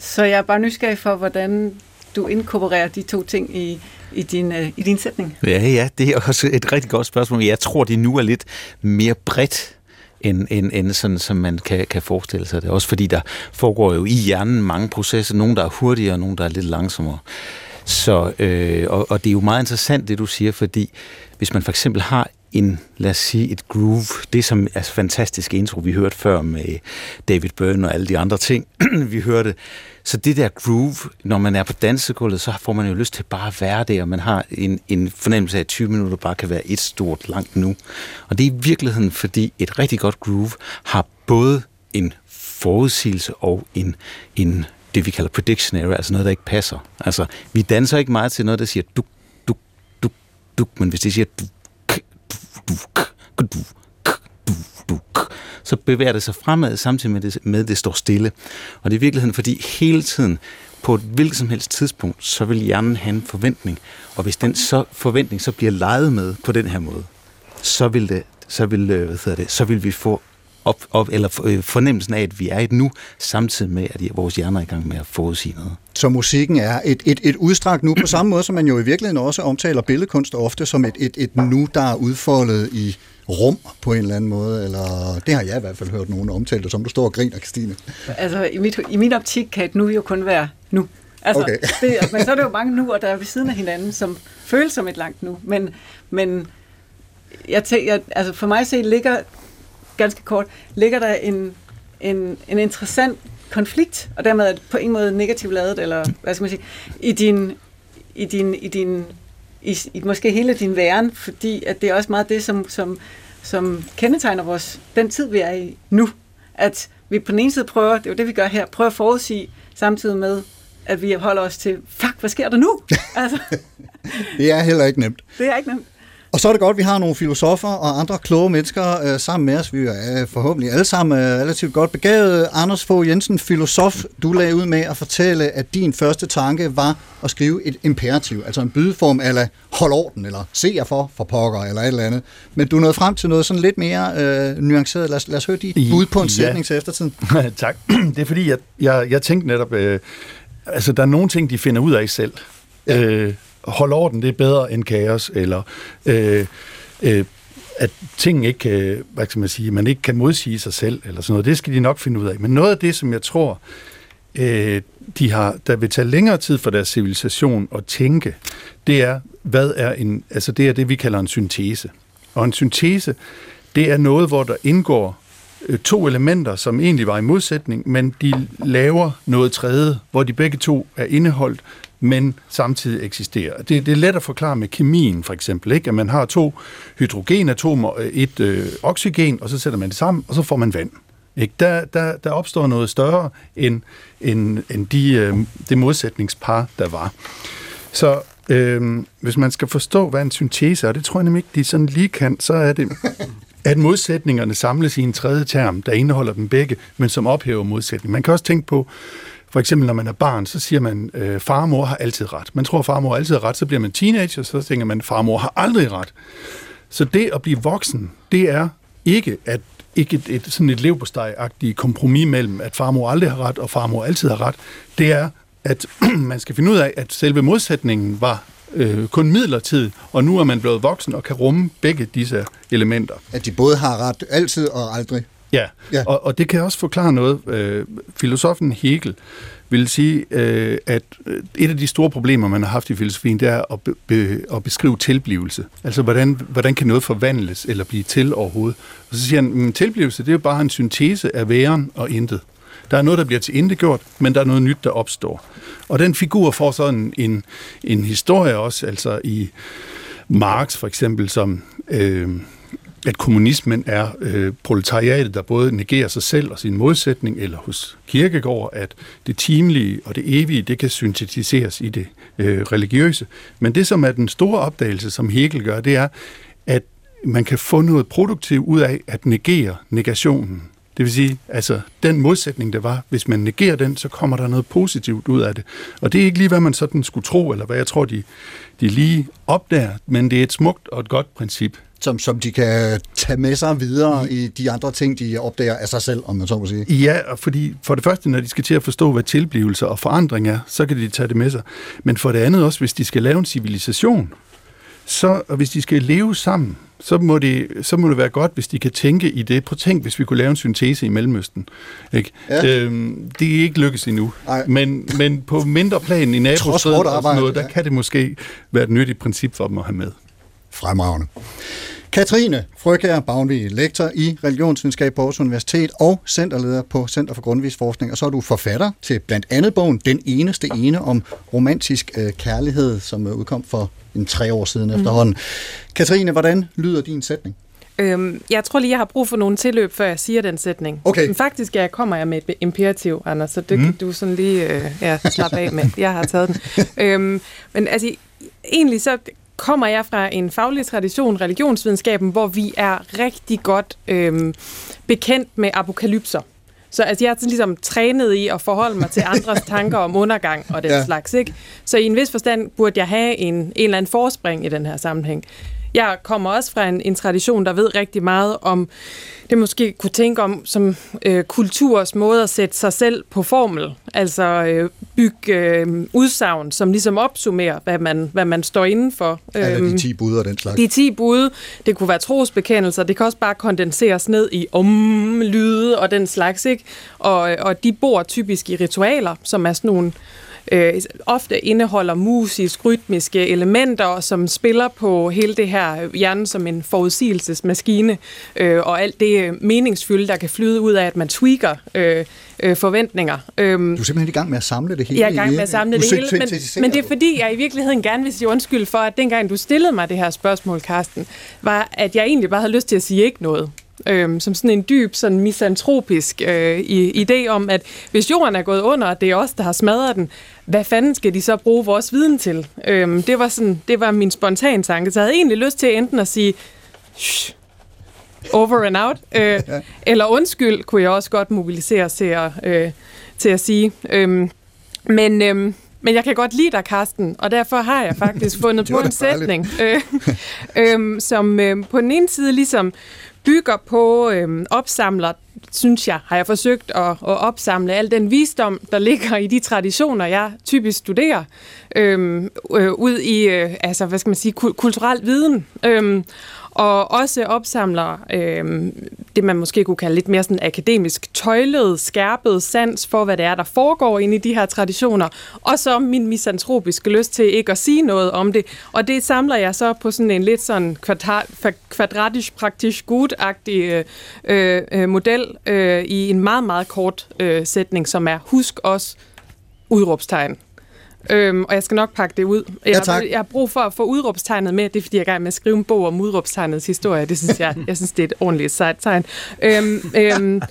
Så jeg er bare nysgerrig for, hvordan du inkorporerer de to ting i, i, din, øh, i din sætning? Ja, ja, det er også et rigtig godt spørgsmål. Jeg tror, det nu er lidt mere bredt end, end, end sådan, som man kan, kan forestille sig det. Også fordi der foregår jo i hjernen mange processer. Nogle, der er hurtigere, og nogle, der er lidt langsommere. Så, øh, og, og det er jo meget interessant, det du siger, fordi hvis man for eksempel har en, lad os sige, et groove. Det som er fantastisk intro, vi hørte før med David Byrne og alle de andre ting, [CLEARS THROAT] vi hørte. Så det der groove, når man er på dansegulvet, så får man jo lyst til bare at være der, og man har en, en fornemmelse af, at 20 minutter bare kan være et stort langt nu. Og det er i virkeligheden, fordi et rigtig godt groove har både en forudsigelse og en, en det, vi kalder prediction area, altså noget, der ikke passer. Altså, vi danser ikke meget til noget, der siger duk, duk, duk, duk, men hvis det siger duk, duk, duk, duk, duk, så bevæger det sig fremad samtidig med, det, med, det står stille. Og det er i virkeligheden, fordi hele tiden, på et hvilket som helst tidspunkt, så vil hjernen have en forventning. Og hvis den så forventning så bliver leget med på den her måde, så vil, det, så vil, øh, hvad hedder det, så vil vi få op, op, eller øh, fornemmelsen af, at vi er et nu, samtidig med, at vores hjerner er i gang med at forudsige noget. Så musikken er et, et, et udstrakt nu, på samme måde som man jo i virkeligheden også omtaler billedkunst ofte som et, et, et nu, der er udfoldet i rum på en eller anden måde, eller det har jeg i hvert fald hørt nogen omtale det, som du står og griner, Christine. Altså, i, mit, i min optik kan et nu jo kun være nu. Altså, Okay. [LAUGHS] det, men så er det jo mange nuer, der er ved siden af hinanden, som føles som et langt nu. Men, men jeg tænker, altså for mig se ligger, ganske kort, ligger der en, en, en interessant konflikt, og dermed er det på en måde negativt lavet, eller hvad skal man sige, i din, i din, i din i, i måske hele din væren, fordi at det er også meget det, som, som, som kendetegner vores, den tid, vi er i nu. At vi på den ene side prøver, det er jo det, vi gør her, prøver at forudsige, samtidig med, at vi holder os til, fuck, hvad sker der nu? [LAUGHS] altså, Det er heller ikke nemt. det er ikke nemt. Og så er det godt, at vi har nogle filosofer og andre kloge mennesker øh, sammen med os. Vi er øh, forhåbentlig alle sammen øh, relativt godt begavet. Anders Fogh Jensen, filosof, du lagde ud med at fortælle, at din første tanke var at skrive et imperativ, altså en bydeform eller hold orden, eller se jer for, for pokker, eller et eller andet. Men du nåede frem til noget sådan lidt mere øh, nuanceret. Lad os, lad os høre dit bud på en ja. sætning til eftertiden. [LAUGHS] tak. Det er fordi, jeg, jeg, jeg tænkte netop, øh, altså der er nogle ting, de finder ud af selv. Ja. Øh, hold orden, det er bedre end kaos, eller øh, øh, at ting ikke kan, hvad skal man sige, man ikke kan modsige sig selv, eller sådan noget. Det skal de nok finde ud af. Men noget af det, som jeg tror, øh, de har, der vil tage længere tid for deres civilisation at tænke, det er, hvad er en, altså det er det, vi kalder en syntese. Og en syntese, det er noget, hvor der indgår Øh, to elementer, som egentlig var i modsætning, men de laver noget tredje, hvor de begge to er indeholdt, men samtidig eksisterer. Det, det er let at forklare med kemien, for eksempel, ikke? at man har to hydrogenatomer, øh, et øh, oxygen, og så sætter man det sammen, og så får man vand. Ikke? Der, der, der opstår noget større end, end, end de, øh, det modsætningspar, der var. Så øh, hvis man skal forstå, hvad en syntese er, og det tror jeg nemlig ikke, de sådan lige kan, så er det, at modsætningerne samles i en tredje term, der indeholder dem begge, men som ophæver modsætningen. Man kan også tænke på, for eksempel når man er barn, så siger man, øh, far og mor har altid ret. Man tror, far og mor altid har ret, så bliver man teenager, så tænker man, far og mor har aldrig ret. Så det at blive voksen, det er ikke at ikke et, et sådan et levbosteg-agtigt kompromis mellem, at far og mor aldrig har ret, og far og mor altid har ret. Det er, at [CLEARS THROAT] man skal finde ud af, at selve modsætningen var øh, kun midlertidig, og nu er man blevet voksen og kan rumme begge disse elementer. At de både har ret altid og aldrig. Ja, Ja. Og, og det kan også forklare noget. Øh, filosofen Hegel vil sige, øh, at øh, et af de store problemer, man har haft i filosofien, det er at, be, be, at beskrive tilblivelse. Altså, hvordan, hvordan kan noget forvandles eller blive til overhovedet? Og så siger han, at tilblivelse, det er jo bare en syntese af væren og intet. Der er noget, der bliver til indegjort, men der er noget nyt, der opstår. Og den figur får sådan en, en historie også, altså i Marx for eksempel, som... Øh, at kommunismen er øh, proletariatet, der både negerer sig selv og sin modsætning, eller hos Kierkegaard, at det timelige og det evige, det kan syntetiseres i det øh, religiøse. Men det, som er den store opdagelse, som Hegel gør, det er, at man kan få noget produktivt ud af at negere negationen. Det vil sige, altså den modsætning, der var, hvis man negerer den, så kommer der noget positivt ud af det. Og det er ikke lige, hvad man sådan skulle tro, eller hvad jeg tror, de, de lige opdager, men det er et smukt og et godt princip. Som, som de kan tage med sig videre i de andre ting, de opdager af sig selv, om man så må sige. Ja, og fordi for det første, når de skal til at forstå, hvad tilblivelse og forandring er, så kan de tage det med sig. Men for det andet også, hvis de skal lave en civilisation, så, og hvis de skal leve sammen, så må, det, så må det være godt, hvis de kan tænke i det. Prøv tænk, hvis vi kunne lave en syntese i Mellemøsten. Ikke? Ja. Øhm, det er ikke lykkes endnu. Men, men på mindre plan i hårdt og sådan noget, der ja. kan det måske være et nyttigt princip for dem at have med. Fremragende. Katrine Frøkær Bavnvig, lektor i religionsvidenskab på Aarhus Universitet og centerleder på Center for Grundvis Forskning. Og så er du forfatter til blandt andet bogen Den eneste ene om romantisk øh, kærlighed, som øh, udkom for en tre år siden mm. efterhånden. Katrine, hvordan lyder din sætning? Øhm, jeg tror lige, jeg har brug for nogle tilløb, før jeg siger den sætning. Okay. Men faktisk jeg kommer jeg med et imperativ, Anders, så det mm. kan du sådan lige øh, ja, slappe af med. Jeg har taget den. [LAUGHS] øhm, men altså, egentlig så kommer jeg fra en faglig tradition, religionsvidenskaben, hvor vi er rigtig godt øhm, bekendt med apokalypser. Så altså, jeg er sådan ligesom trænet i at forholde mig til [LAUGHS] andres tanker om undergang og den ja. slags. Ikke? Så i en vis forstand burde jeg have en, en eller anden forspring i den her sammenhæng. Jeg kommer også fra en, en tradition, der ved rigtig meget om, det måske kunne tænke om som øh, kulturs måde at sætte sig selv på formel. Altså øh, bygge øh, udsagn, som ligesom opsummerer, hvad man, hvad man står inden for. Eller de 10 bud og den slags. De 10 bud, det kunne være trosbekendelser, det kan også bare kondenseres ned i om-lyde og den slags, ikke? Og, og de bor typisk i ritualer, som er sådan nogle øh, ofte indeholder musisk, rytmiske elementer, som spiller på hele det her hjernen som en forudsigelsesmaskine, øh, og alt det meningsfylde, der kan flyde ud af, at man tweaker øh, øh, forventninger. Øhm, du er simpelthen i gang med at samle det hele? Jeg er i gang med at samle det hele, men, men det er fordi, jeg i virkeligheden gerne vil sige undskyld for, at dengang du stillede mig det her spørgsmål, Karsten, var, at jeg egentlig bare havde lyst til at sige ikke noget øh, som sådan en dyb, sådan misantropisk øh, idé om, at hvis jorden er gået under, og det er os, der har smadret den, hvad fanden skal de så bruge vores viden til? Øh, det, var sådan, det var min spontane tanke. Så jeg havde egentlig lyst til enten at sige, Shh, over and out, øh, [LAUGHS] eller undskyld, kunne jeg også godt mobilisere til at, øh, til at sige. Øh, men... Øh, men jeg kan godt lide dig, Karsten, og derfor har jeg faktisk [LAUGHS] fundet på en sætning, [LAUGHS] øh, øh, som øh, på den ene side ligesom bygger på, øh, opsamler, synes jeg, har jeg forsøgt at, at opsamle al den visdom, der ligger i de traditioner, jeg typisk studerer, øhm, øh, ud i, øh, altså, hvad skal man sige, kulturel viden. Øhm, og også opsamler øh, det, man måske kunne kalde lidt mere sådan akademisk tøjlet, skærpet sans for, hvad det er, der foregår inde i de her traditioner, og så min misantropiske lyst til ikke at sige noget om det. Og det samler jeg så på sådan en lidt sådan kvadratisk praktisk gut-agtig øh, øh, øh, model øh, i en meget, meget kort øh, sætning, som er husk os udråbstegn. Øhm, og jeg skal nok pakke det ud. Jeg, ja, tak. jeg har brug for at få udråbstegnet med. Det er, fordi jeg er gang med at skrive en bog om udråbstegnets historie. Det synes jeg, jeg synes, det er et ordentligt sejt tegn. Øhm, øhm,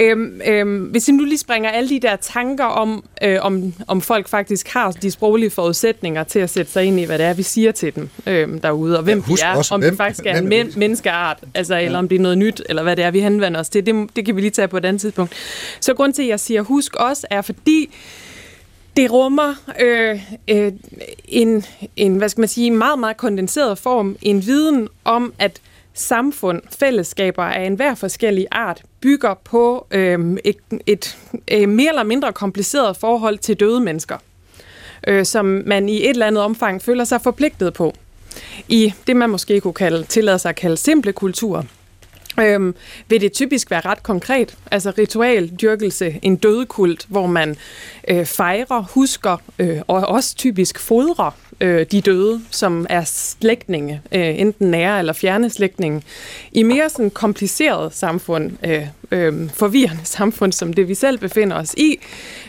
Øhm, øhm, hvis I nu lige springer alle de der tanker om, øh, om, om folk faktisk har de sproglige forudsætninger til at sætte sig ind i, hvad det er, vi siger til dem øhm, derude, og hvem ja, de er, også, om hvem, det faktisk er en men- menneskeart, altså, ja. eller om det er noget nyt, eller hvad det er, vi henvender os til. Det, det kan vi lige tage på et andet tidspunkt. Så grund til, at jeg siger husk også, er fordi, det rummer øh, øh, en, en, hvad skal man sige, meget, meget kondenseret form, en viden om, at samfund, fællesskaber af enhver forskellig art, bygger på øh, et, et, et mere eller mindre kompliceret forhold til døde mennesker, øh, som man i et eller andet omfang føler sig forpligtet på. I det, man måske kunne kalde, tillade sig at kalde simple kulturer øhm, vil det typisk være ret konkret. Altså ritual, dyrkelse, en dødekult, hvor man øh, fejrer, husker øh, og også typisk fodrer øh, de døde, som er slægtninge, øh, enten nære eller fjerne slægtninge, i mere sådan kompliceret samfund, øh, øh, forvirrende [LAUGHS] samfund, som det vi selv befinder os i,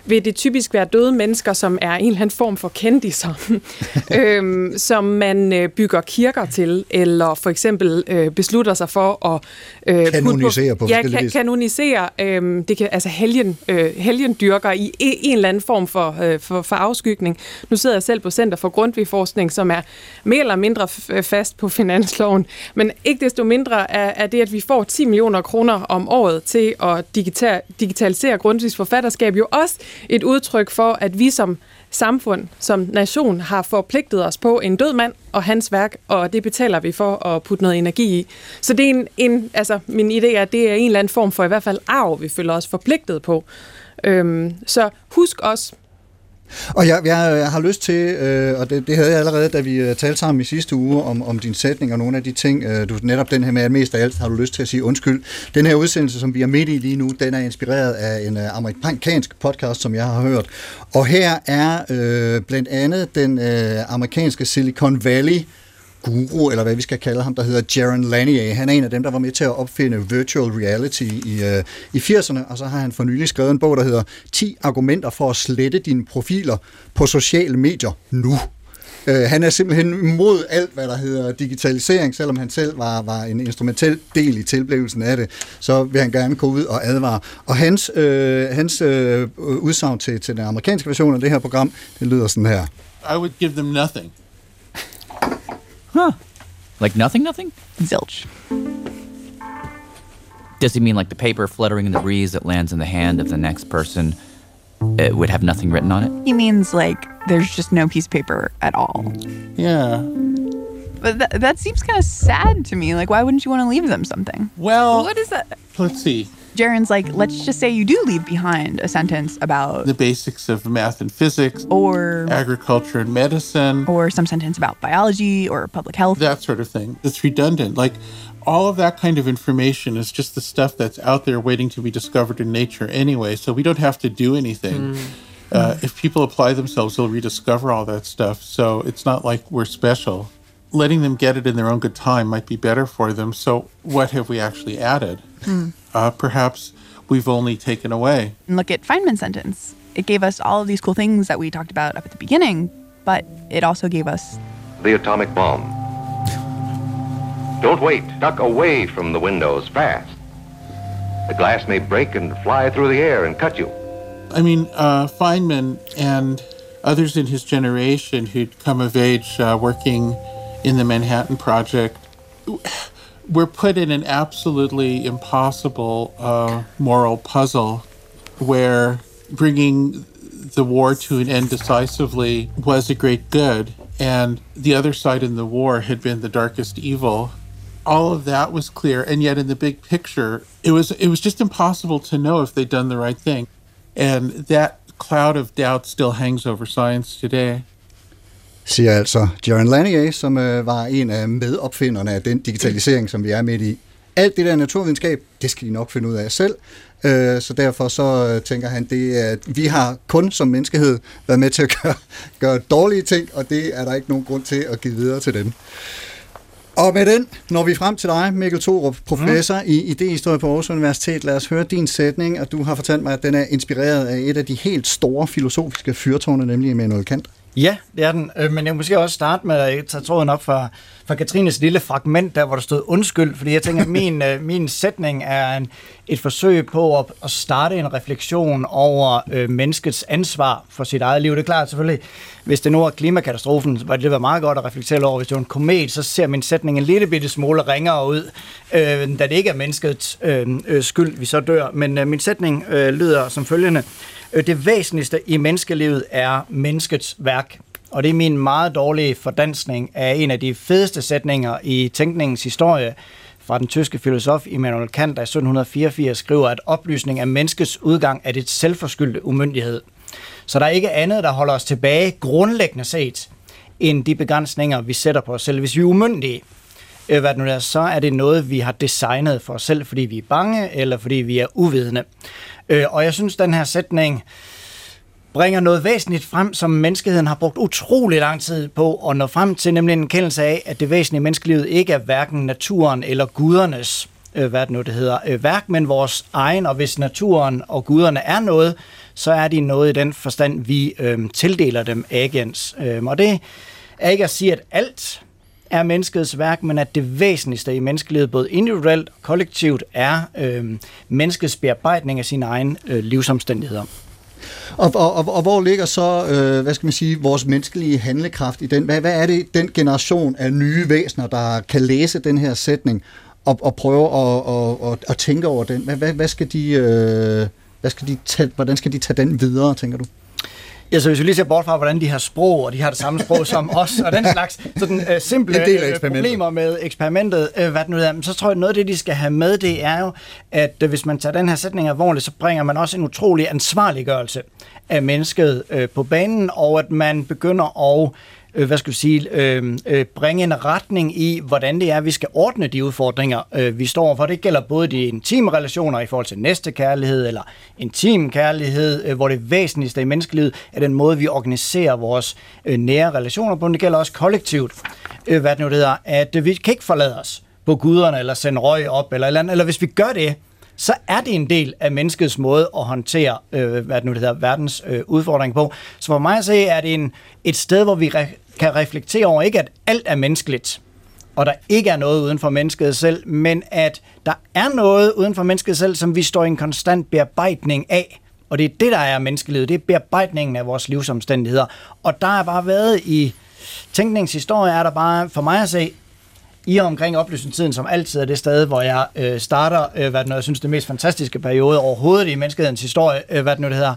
vil det typisk være døde mennesker, som er en eller anden form for kendiser, [LAUGHS] øh, som man øh, bygger kirker til, eller for eksempel øh, beslutter sig for at... Øh, kanonisere på, på Ja, kan, kanonisere, øh, det kan, altså helgen, øh, helgendyrker i en eller anden form for, øh, for, for afskygning. Nu sidder jeg selv på Center for Grundtvig-forskning, som er mere eller mindre fast på finansloven, men ikke desto mindre er, er det, at vi får 10 millioner kroner om året til at digital, digitalisere Grundtvigs forfatterskab, jo også et udtryk for, at vi som samfund, som nation, har forpligtet os på en død mand og hans værk, og det betaler vi for at putte noget energi i. Så det er en, en altså min idé er, at det er en eller anden form for i hvert fald arv, vi føler os forpligtet på. Øhm, så husk også, og jeg, jeg har lyst til, øh, og det, det havde jeg allerede, da vi øh, talte sammen i sidste uge om, om din sætning og nogle af de ting, øh, du netop den her med, at mest af alt har du lyst til at sige undskyld. Den her udsendelse, som vi er midt i lige nu, den er inspireret af en øh, amerikansk podcast, som jeg har hørt. Og her er øh, blandt andet den øh, amerikanske Silicon Valley guru, eller hvad vi skal kalde ham, der hedder Jaron Lanier. Han er en af dem, der var med til at opfinde virtual reality i, øh, i 80'erne, og så har han for nylig skrevet en bog, der hedder 10 argumenter for at slette dine profiler på sociale medier nu. Øh, han er simpelthen imod alt, hvad der hedder digitalisering, selvom han selv var, var en instrumentel del i tilblivelsen af det, så vil han gerne gå ud og advare. Og hans, øh, hans øh, udsagn til, til den amerikanske version af det her program, det lyder sådan her. I would give them nothing. Huh. Like nothing, nothing? Zilch. Does he mean like the paper fluttering in the breeze that lands in the hand of the next person it would have nothing written on it? He means like there's just no piece of paper at all. Yeah. But th- that seems kind of sad to me. Like, why wouldn't you want to leave them something? Well, what is that? let's see. Jaron's like, let's just say you do leave behind a sentence about The basics of math and physics, or agriculture and medicine, or some sentence about biology or public health. that sort of thing. It's redundant. Like all of that kind of information is just the stuff that's out there waiting to be discovered in nature anyway. So we don't have to do anything. Uh, if people apply themselves, they'll rediscover all that stuff. So it's not like we're special. Letting them get it in their own good time might be better for them. So what have we actually added? Hmm. Uh, perhaps we've only taken away. And look at Feynman's sentence. It gave us all of these cool things that we talked about up at the beginning, but it also gave us The atomic bomb. Don't wait. Duck away from the windows fast. The glass may break and fly through the air and cut you. I mean, uh, Feynman and others in his generation who'd come of age uh, working in the Manhattan Project were put in an absolutely impossible uh, moral puzzle where bringing the war to an end decisively was a great good, and the other side in the war had been the darkest evil. All of that was clear, and yet in the big picture, it was it was just impossible to know if they'd done the right thing, and that cloud of doubt still hangs over science today. Siger altså Jaron Lanier, som øh, var en af medopfinderne af den digitalisering, som vi er midt i. Alt det der naturvidenskab, det skal de nok finde ud af selv. Øh, så derfor så øh, tænker han, det at vi har kun som menneskehed været med til at gøre, [LAUGHS] gøre dårlige ting, og det er der ikke nogen grund til at give videre til dem. Og med den når vi frem til dig, Mikkel Thorup, professor mm. i idehistorie på Aarhus Universitet. Lad os høre din sætning, og du har fortalt mig, at den er inspireret af et af de helt store filosofiske fyrtårne, nemlig Immanuel Kant. Ja, det er den. Øh, Men jeg måske også starte med at tage tråden op fra, fra Katrines lille fragment, der hvor der stod undskyld, fordi jeg tænker, at min, [LAUGHS] øh, min sætning er en, et forsøg på at, at starte en refleksion over øh, menneskets ansvar for sit eget liv. Det er klart selvfølgelig, hvis det nu er klimakatastrofen, var det være meget godt at reflektere over. Hvis det var en komet, så ser min sætning en lille bitte smule ringere ud, øh, da det ikke er menneskets øh, øh, skyld, vi så dør. Men øh, min sætning øh, lyder som følgende. Øh, det væsentligste i menneskelivet er menneskets værk. Og det er min meget dårlige fordansning af en af de fedeste sætninger i tænkningens historie fra den tyske filosof Immanuel Kant, der i 1784 skriver, at oplysning af menneskets udgang er det selvforskyldte umyndighed. Så der er ikke andet, der holder os tilbage grundlæggende set, end de begrænsninger, vi sætter på os selv. Hvis vi er umyndige, øh, hvad det nu er, så er det noget, vi har designet for os selv, fordi vi er bange, eller fordi vi er uvidende. Øh, og jeg synes, den her sætning bringer noget væsentligt frem, som menneskeheden har brugt utrolig lang tid på at nå frem til, nemlig en kendelse af, at det væsentlige i menneskelivet ikke er hverken naturen eller gudernes øh, hvad det nu det hedder, øh, værk, men vores egen, og hvis naturen og guderne er noget, så er de noget i den forstand, vi øh, tildeler dem agens. Øh, og det er ikke at sige, at alt er menneskets værk, men at det væsentligste i menneskelivet, både individuelt og kollektivt, er øh, menneskets bearbejdning af sine egne øh, livsomstændigheder. Og, og, og, og hvor ligger så, øh, hvad skal man sige, vores menneskelige handlekraft i den? Hvad, hvad er det, den generation af nye væsener, der kan læse den her sætning og, og prøve at, og, og, at tænke over den? Hvad, hvad, hvad skal de, øh, hvad skal de tage, hvordan skal de tage den videre, tænker du? Ja, så hvis vi lige ser bort fra, hvordan de har sprog, og de har det samme sprog som os, og den slags sådan, øh, simple del øh, problemer med eksperimentet, øh, hvad det nu er, så tror jeg, at noget af det, de skal have med, det er jo, at øh, hvis man tager den her sætning alvorligt, så bringer man også en utrolig ansvarliggørelse af mennesket øh, på banen, og at man begynder at øh, hvad skal vi sige, øh, øh, bringe en retning i, hvordan det er, vi skal ordne de udfordringer, øh, vi står for. Det gælder både de intime relationer i forhold til næste kærlighed, eller intim kærlighed, øh, hvor det væsentligste i menneskelivet er den måde, vi organiserer vores øh, nære relationer på. Men det gælder også kollektivt, øh, hvad det nu det hedder, at øh, vi kan ikke forlade os på guderne, eller sende røg op, eller, eller, andet. eller hvis vi gør det, så er det en del af menneskets måde at håndtere, øh, hvad det nu det hedder, verdens øh, udfordring på. Så for mig at se, er det en, et sted, hvor vi re- kan reflektere over, ikke at alt er menneskeligt, og der ikke er noget uden for mennesket selv, men at der er noget uden for mennesket selv, som vi står i en konstant bearbejdning af. Og det er det, der er menneskelivet. Det er bearbejdningen af vores livsomstændigheder. Og der er bare været i tænkningshistorie, er der bare for mig at se i og omkring oplysningstiden, som altid er det sted, hvor jeg øh, starter, øh, hvad det nu, jeg synes, det mest fantastiske periode overhovedet i menneskehedens historie, øh, hvad det nu det hedder.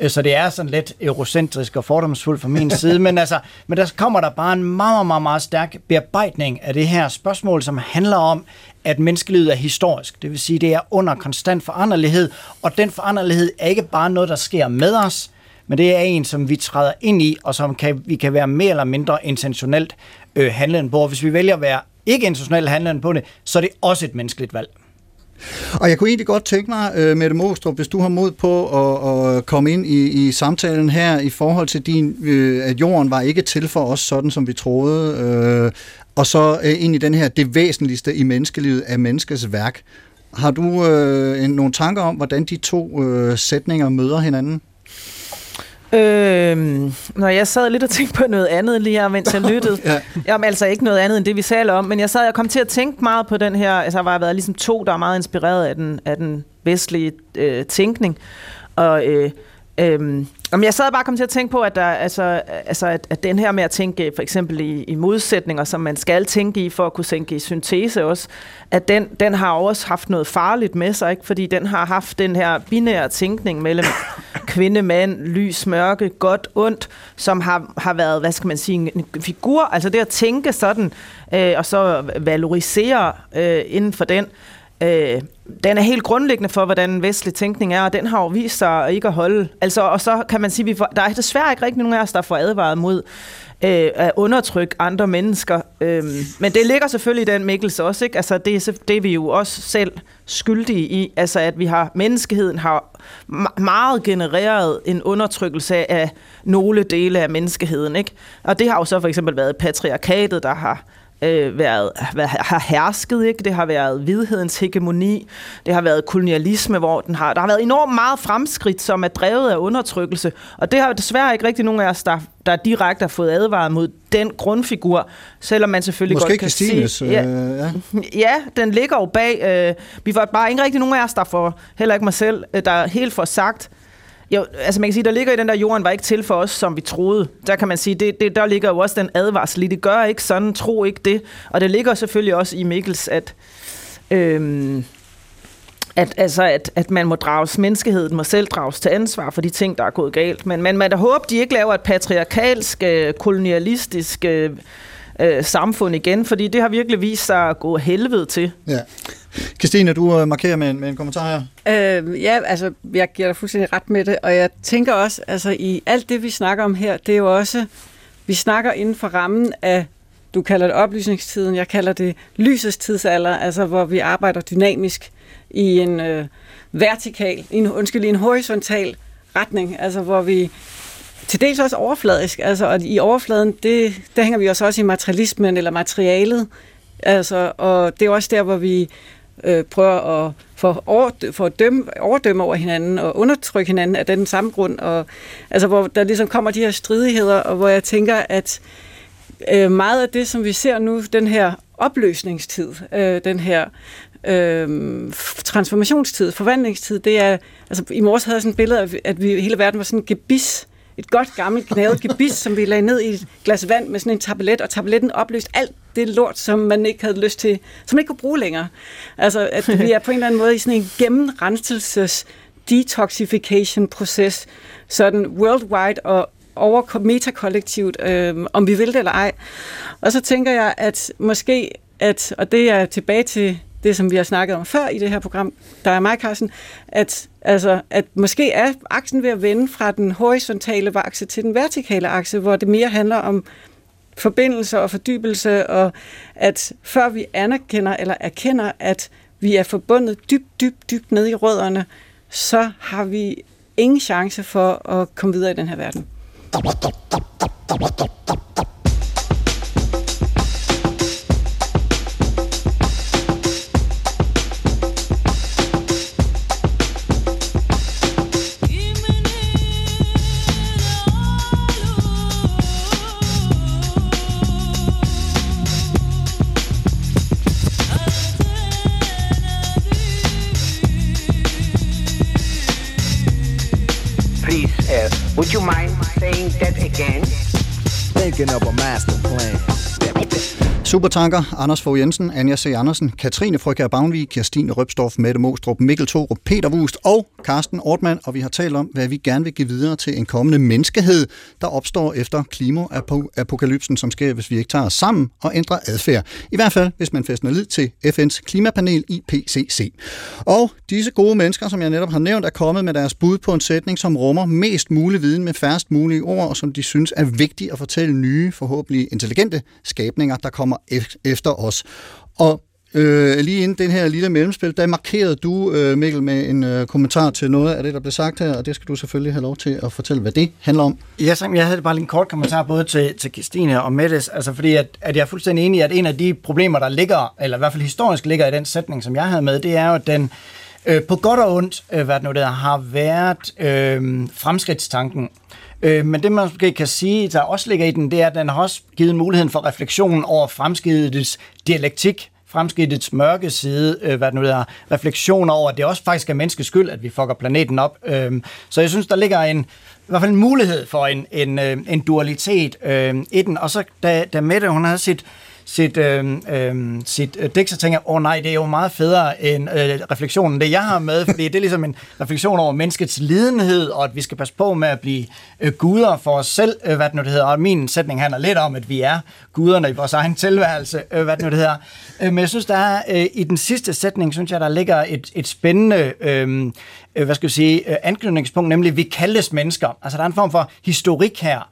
Øh, så det er sådan lidt eurocentrisk og fordomsfuldt fra min side, men, altså, men der kommer der bare en meget, meget, meget stærk bearbejdning af det her spørgsmål, som handler om, at menneskelivet er historisk. Det vil sige, det er under konstant foranderlighed, og den foranderlighed er ikke bare noget, der sker med os, men det er en, som vi træder ind i, og som kan, vi kan være mere eller mindre intentionelt øh, handlende på. Og hvis vi vælger at være ikke internationale handlende på det, så er det også et menneskeligt valg. Og jeg kunne egentlig godt tænke mig, øh, Mette Mostrup, hvis du har mod på at, at komme ind i, i samtalen her i forhold til din, øh, at jorden var ikke til for os, sådan som vi troede, øh, og så ind i den her, det væsentligste i menneskelivet er menneskets værk. Har du øh, en, nogle tanker om, hvordan de to øh, sætninger møder hinanden? Øhm, når jeg sad lidt og tænkte på noget andet lige her, mens jeg lyttede. ja. Jamen altså ikke noget andet end det, vi taler om, men jeg sad og kom til at tænke meget på den her, altså der har været ligesom to, der er meget inspireret af den, af den vestlige øh, tænkning. Og øh, Øhm, men jeg sad bare og kom til at tænke på, at, der, altså, altså, at, at den her med at tænke for eksempel i, i modsætninger, som man skal tænke i for at kunne tænke i syntese også, at den, den har også haft noget farligt med sig, ikke? fordi den har haft den her binære tænkning mellem [COUGHS] kvinde, mand, lys, mørke, godt, ondt, som har, har været, hvad skal man sige, en figur, altså det at tænke sådan, øh, og så valorisere øh, inden for den, øh, den er helt grundlæggende for, hvordan vestlig tænkning er, og den har jo vist sig ikke at holde. Altså, og så kan man sige, vi der er desværre ikke rigtig nogen af os, der får advaret mod øh, at undertrykke andre mennesker. Øh, men det ligger selvfølgelig i den mikkelse også, ikke? Altså, det, er, det er vi jo også selv skyldige i, altså at vi har, menneskeheden har meget genereret en undertrykkelse af nogle dele af menneskeheden, ikke? Og det har jo så for eksempel været patriarkatet, der har øh, været, har hersket. Ikke? Det har været hvidhedens hegemoni. Det har været kolonialisme, hvor den har, der har været enormt meget fremskridt, som er drevet af undertrykkelse. Og det har desværre ikke rigtig nogen af os, der, der direkte har fået advaret mod den grundfigur, selvom man selvfølgelig Måske godt kan Christines, sige... Ja, øh, ja. ja, den ligger jo bag. Øh, vi var bare ikke rigtig nogen af os, der får, heller ikke mig selv, øh, der helt får sagt, jo, altså man kan sige, der ligger i den der, jorden var ikke til for os, som vi troede. Der kan man sige, det, det, der ligger jo også den advarsel i, det gør ikke sådan, tro ikke det. Og det ligger selvfølgelig også i Mikkels, at, øhm, at, altså, at, at man må drages, menneskeheden må selv drages til ansvar for de ting, der er gået galt. Men man, man da håber, de ikke laver et patriarkalsk, øh, kolonialistisk øh, øh, samfund igen, fordi det har virkelig vist sig at gå helvede til. Ja. Christine, du øh, markerer med en, med en kommentar her. Øh, ja, altså, jeg giver dig fuldstændig ret med det, og jeg tænker også, altså, i alt det, vi snakker om her, det er jo også, vi snakker inden for rammen af, du kalder det oplysningstiden, jeg kalder det lysets tidsalder, altså, hvor vi arbejder dynamisk i en øh, vertikal, i en, undskyld, i en horisontal retning, altså, hvor vi til dels også overfladisk, altså, og i overfladen, det, der hænger vi også også i materialismen eller materialet, altså, og det er også der, hvor vi øh, prøver at for, over, for at dømme, overdømme over hinanden og undertrykke hinanden af den samme grund, og, altså, hvor der ligesom kommer de her stridigheder, og hvor jeg tænker, at øh, meget af det, som vi ser nu, den her opløsningstid, øh, den her øh, transformationstid, forvandlingstid, det er, altså i morges havde jeg sådan et billede af, at vi, hele verden var sådan en gebis, et godt gammelt knævet gebis, som vi lagde ned i et glas vand med sådan en tablet, og tabletten opløste alt det lort, som man ikke havde lyst til, som man ikke kunne bruge længere. Altså, at vi er på en eller anden måde i sådan en gennemrenselses detoxification-proces, sådan worldwide og over metakollektivt, øh, om vi vil det eller ej. Og så tænker jeg, at måske, at, og det er tilbage til det, som vi har snakket om før i det her program, der er mig, Carsten, at, altså, at måske er aksen ved at vende fra den horisontale akse til den vertikale akse, hvor det mere handler om forbindelse og fordybelse, og at før vi anerkender eller erkender, at vi er forbundet dybt, dybt, dybt ned i rødderne, så har vi ingen chance for at komme videre i den her verden. Supertanker, Anders Fogh Jensen, Anja C. Andersen, Katrine Frøkær Bavnvig, Kirstine Røbstorff, Mette Mostrup, Mikkel Thorup, Peter Wust og Carsten Ortmann, og vi har talt om, hvad vi gerne vil give videre til en kommende menneskehed, der opstår efter klimaapokalypsen, som sker, hvis vi ikke tager os sammen og ændrer adfærd. I hvert fald, hvis man fæstner lid til FN's klimapanel IPCC. Og disse gode mennesker, som jeg netop har nævnt, er kommet med deres bud på en sætning, som rummer mest mulig viden med færrest mulige ord, og som de synes er vigtigt at fortælle nye, forhåbentlig intelligente skabninger, der kommer E- efter os. Og øh, lige inden den her lille mellemspil, der markerede du, øh, Mikkel, med en øh, kommentar til noget af det, der blev sagt her, og det skal du selvfølgelig have lov til at fortælle, hvad det handler om. Ja, så jeg havde bare lige en kort kommentar både til, til Christine og Mettes, altså fordi at, at jeg er fuldstændig enig i, at en af de problemer, der ligger, eller i hvert fald historisk ligger i den sætning, som jeg havde med, det er jo, at den øh, på godt og ondt, øh, hvad det nu der, har været øh, fremskridtstanken. Øh, men det, man måske kan sige, der også ligger i den, det er, at den har også givet muligheden for refleksion over fremskridtets dialektik, fremskridtets mørke side, øh, hvad det nu hedder, refleksion over, at det også faktisk er menneskets skyld, at vi fucker planeten op. Øh, så jeg synes, der ligger en, i hvert fald en mulighed for en, en, øh, en dualitet øh, i den. Og så da, da Mette, hun havde sit sit, øh, øh, sit øh, dæk, så tænker jeg, åh oh, nej, det er jo meget federe end øh, refleksionen, det jeg har med, [LAUGHS] fordi det er ligesom en refleksion over menneskets lidenhed, og at vi skal passe på med at blive øh, guder for os selv, øh, hvad det nu det hedder, og min sætning handler lidt om, at vi er guderne i vores egen tilværelse, øh, hvad det nu det hedder. Øh, men jeg synes, der er øh, i den sidste sætning, synes jeg, der ligger et, et spændende øh, øh, hvad skal jeg sige, øh, anknytningspunkt, nemlig vi kaldes mennesker. Altså der er en form for historik her,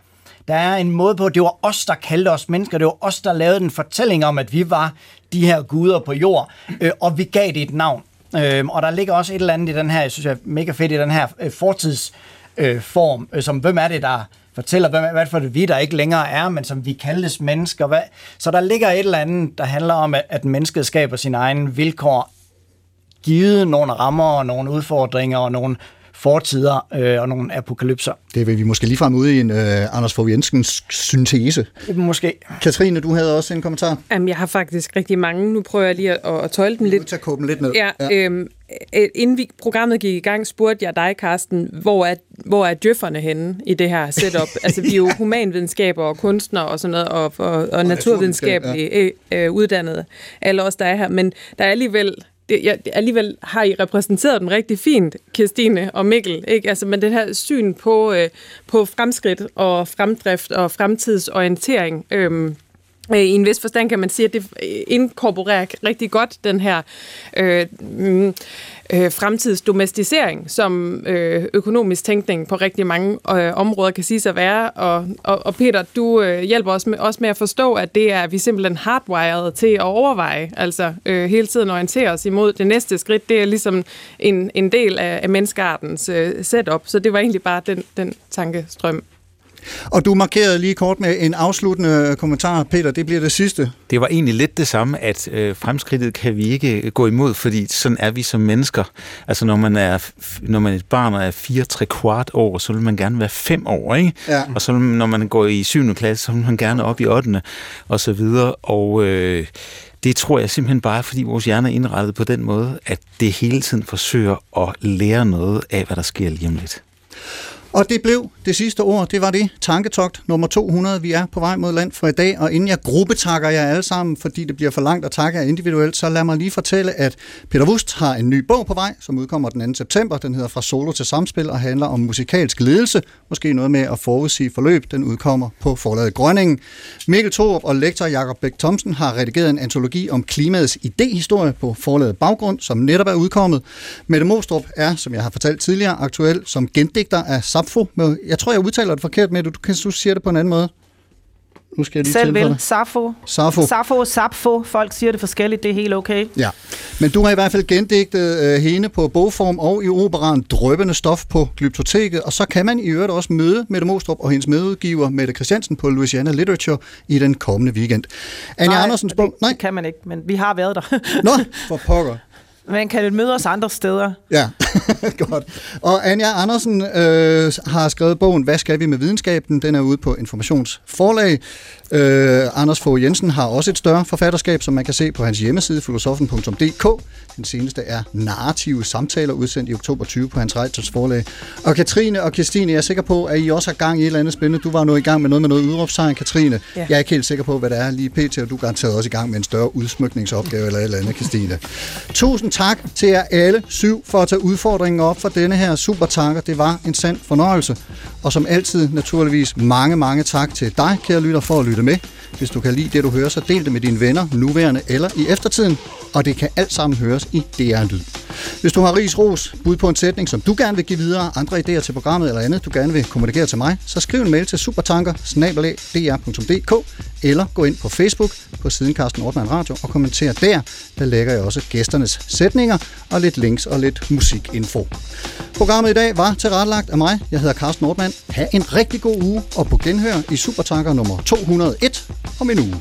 der er en måde på, at det var os, der kaldte os mennesker. Det var os, der lavede den fortælling om, at vi var de her guder på jord, øh, og vi gav det et navn. Øh, og der ligger også et eller andet i den her, jeg synes jeg er mega fedt, i den her øh, fortidsform, øh, øh, som hvem er det, der fortæller, hvad, hvad for det vi, der ikke længere er, men som vi kaldes mennesker. Hvad? Så der ligger et eller andet, der handler om, at, at mennesket skaber sine egne vilkår, givet nogle rammer og nogle udfordringer og nogle fortider øh, og nogle apokalypser. Det vil vi måske lige frem ude i en øh, Anders Fogh Jensens syntese. Måske. Katrine, du havde også en kommentar. Jamen, jeg har faktisk rigtig mange. Nu prøver jeg lige at, at tøjle dem lidt. Du tager dem lidt ned. Ja, ja. Øhm, inden vi, programmet gik i gang, spurgte jeg dig, Carsten, hvor er, hvor er djøfferne henne i det her setup? [LAUGHS] altså, vi er jo humanvidenskaber og kunstnere og sådan noget, og, og, og, og naturvidenskabelige ja. øh, øh, uddannede, alle os, der er her. Men der er alligevel det, jeg, alligevel har I repræsenteret dem rigtig fint, Kirstine og Mikkel. Ikke? Altså, men det her syn på, øh, på fremskridt og fremdrift og fremtidsorientering, øh, Øh, i en vis forstand kan man sige, at det øh, inkorporerer rigtig godt den her øh, mm, øh, fremtidsdomestisering, som øh, økonomisk tænkning på rigtig mange øh, områder kan sige sig være. Og, og, og Peter, du øh, hjælper os med, også med at forstå, at det er vi simpelthen hardwired til at overveje. Altså øh, hele tiden orientere os imod det næste skridt. Det er ligesom en, en del af, af menneskeartens øh, setup. Så det var egentlig bare den, den tankestrøm. Og du markerede lige kort med en afsluttende kommentar, Peter, det bliver det sidste. Det var egentlig lidt det samme, at øh, fremskridtet kan vi ikke gå imod, fordi sådan er vi som mennesker. Altså når man er, når man er et barn og er fire, tre kvart år, så vil man gerne være fem år, ikke? Ja. Og så når man går i 7. klasse, så vil man gerne op i 8. og så videre. Og øh, det tror jeg simpelthen bare, fordi vores hjerne er indrettet på den måde, at det hele tiden forsøger at lære noget af, hvad der sker lige om lidt. Og det blev det sidste ord, det var det. Tanketogt nummer 200. Vi er på vej mod land for i dag, og inden jeg gruppetakker jer alle sammen, fordi det bliver for langt at takke jer individuelt, så lad mig lige fortælle, at Peter Wust har en ny bog på vej, som udkommer den 2. september. Den hedder Fra solo til samspil og handler om musikalsk ledelse. Måske noget med at forudsige forløb. Den udkommer på forladet Grønningen. Mikkel Thorup og lektor Jakob Bæk Thomsen har redigeret en antologi om klimaets idehistorie på forladet Baggrund, som netop er udkommet. Mette Mostrup er, som jeg har fortalt tidligere, aktuel som gendigter af Sapfo. Jeg tror, jeg udtaler det forkert med, du, du kan du sige det på en anden måde. Nu skal jeg lige Selv det. Safo. Safo. Safo, Sapfo. Folk siger det forskelligt. Det er helt okay. Ja, men du har i hvert fald gendigtet øh, hende på bogform og i operaen Drøbende Stof på Glyptoteket, og så kan man i øvrigt også møde Mette Mostrup og hendes medudgiver Mette Christiansen på Louisiana Literature i den kommende weekend. Anja Nej, Andersens det, bog... Nej, det kan man ikke, men vi har været der. Nå, for pokker. [LAUGHS] Man kan møde os andre steder. Ja, [LAUGHS] godt. Og Anja Andersen øh, har skrevet bogen Hvad skal vi med videnskaben? Den er ude på Informationsforlag. Øh, Anders Fogh Jensen har også et større forfatterskab, som man kan se på hans hjemmeside, filosofen.dk. Den seneste er Narrative Samtaler, udsendt i oktober 20 på hans Reiters forlag. Og Katrine og Christine, jeg er sikker på, at I også har gang i et eller andet spændende. Du var nu i gang med noget med noget udråbstegn, Katrine. Ja. Jeg er ikke helt sikker på, hvad det er lige pt, og du er garanteret også i gang med en større udsmykningsopgave eller et eller andet, Christine. Tusind tak til jer alle syv for at tage udfordringen op for denne her supertanker. Det var en sand fornøjelse. Og som altid naturligvis mange, mange tak til dig, kære lytter, for at lytte med. Hvis du kan lide det, du hører, så del det med dine venner, nuværende eller i eftertiden. Og det kan alt sammen høres i DR Lyd. Hvis du har ris ros, bud på en sætning, som du gerne vil give videre, andre idéer til programmet eller andet, du gerne vil kommunikere til mig, så skriv en mail til supertanker eller gå ind på Facebook på siden Carsten Ortmann Radio og kommenter der. Der lægger jeg også gæsternes sætninger og lidt links og lidt musik. Info. Programmet i dag var tilrettelagt af mig. Jeg hedder Carsten Nordmann. Ha' en rigtig god uge og på genhør i Supertanker nummer 201 om en uge.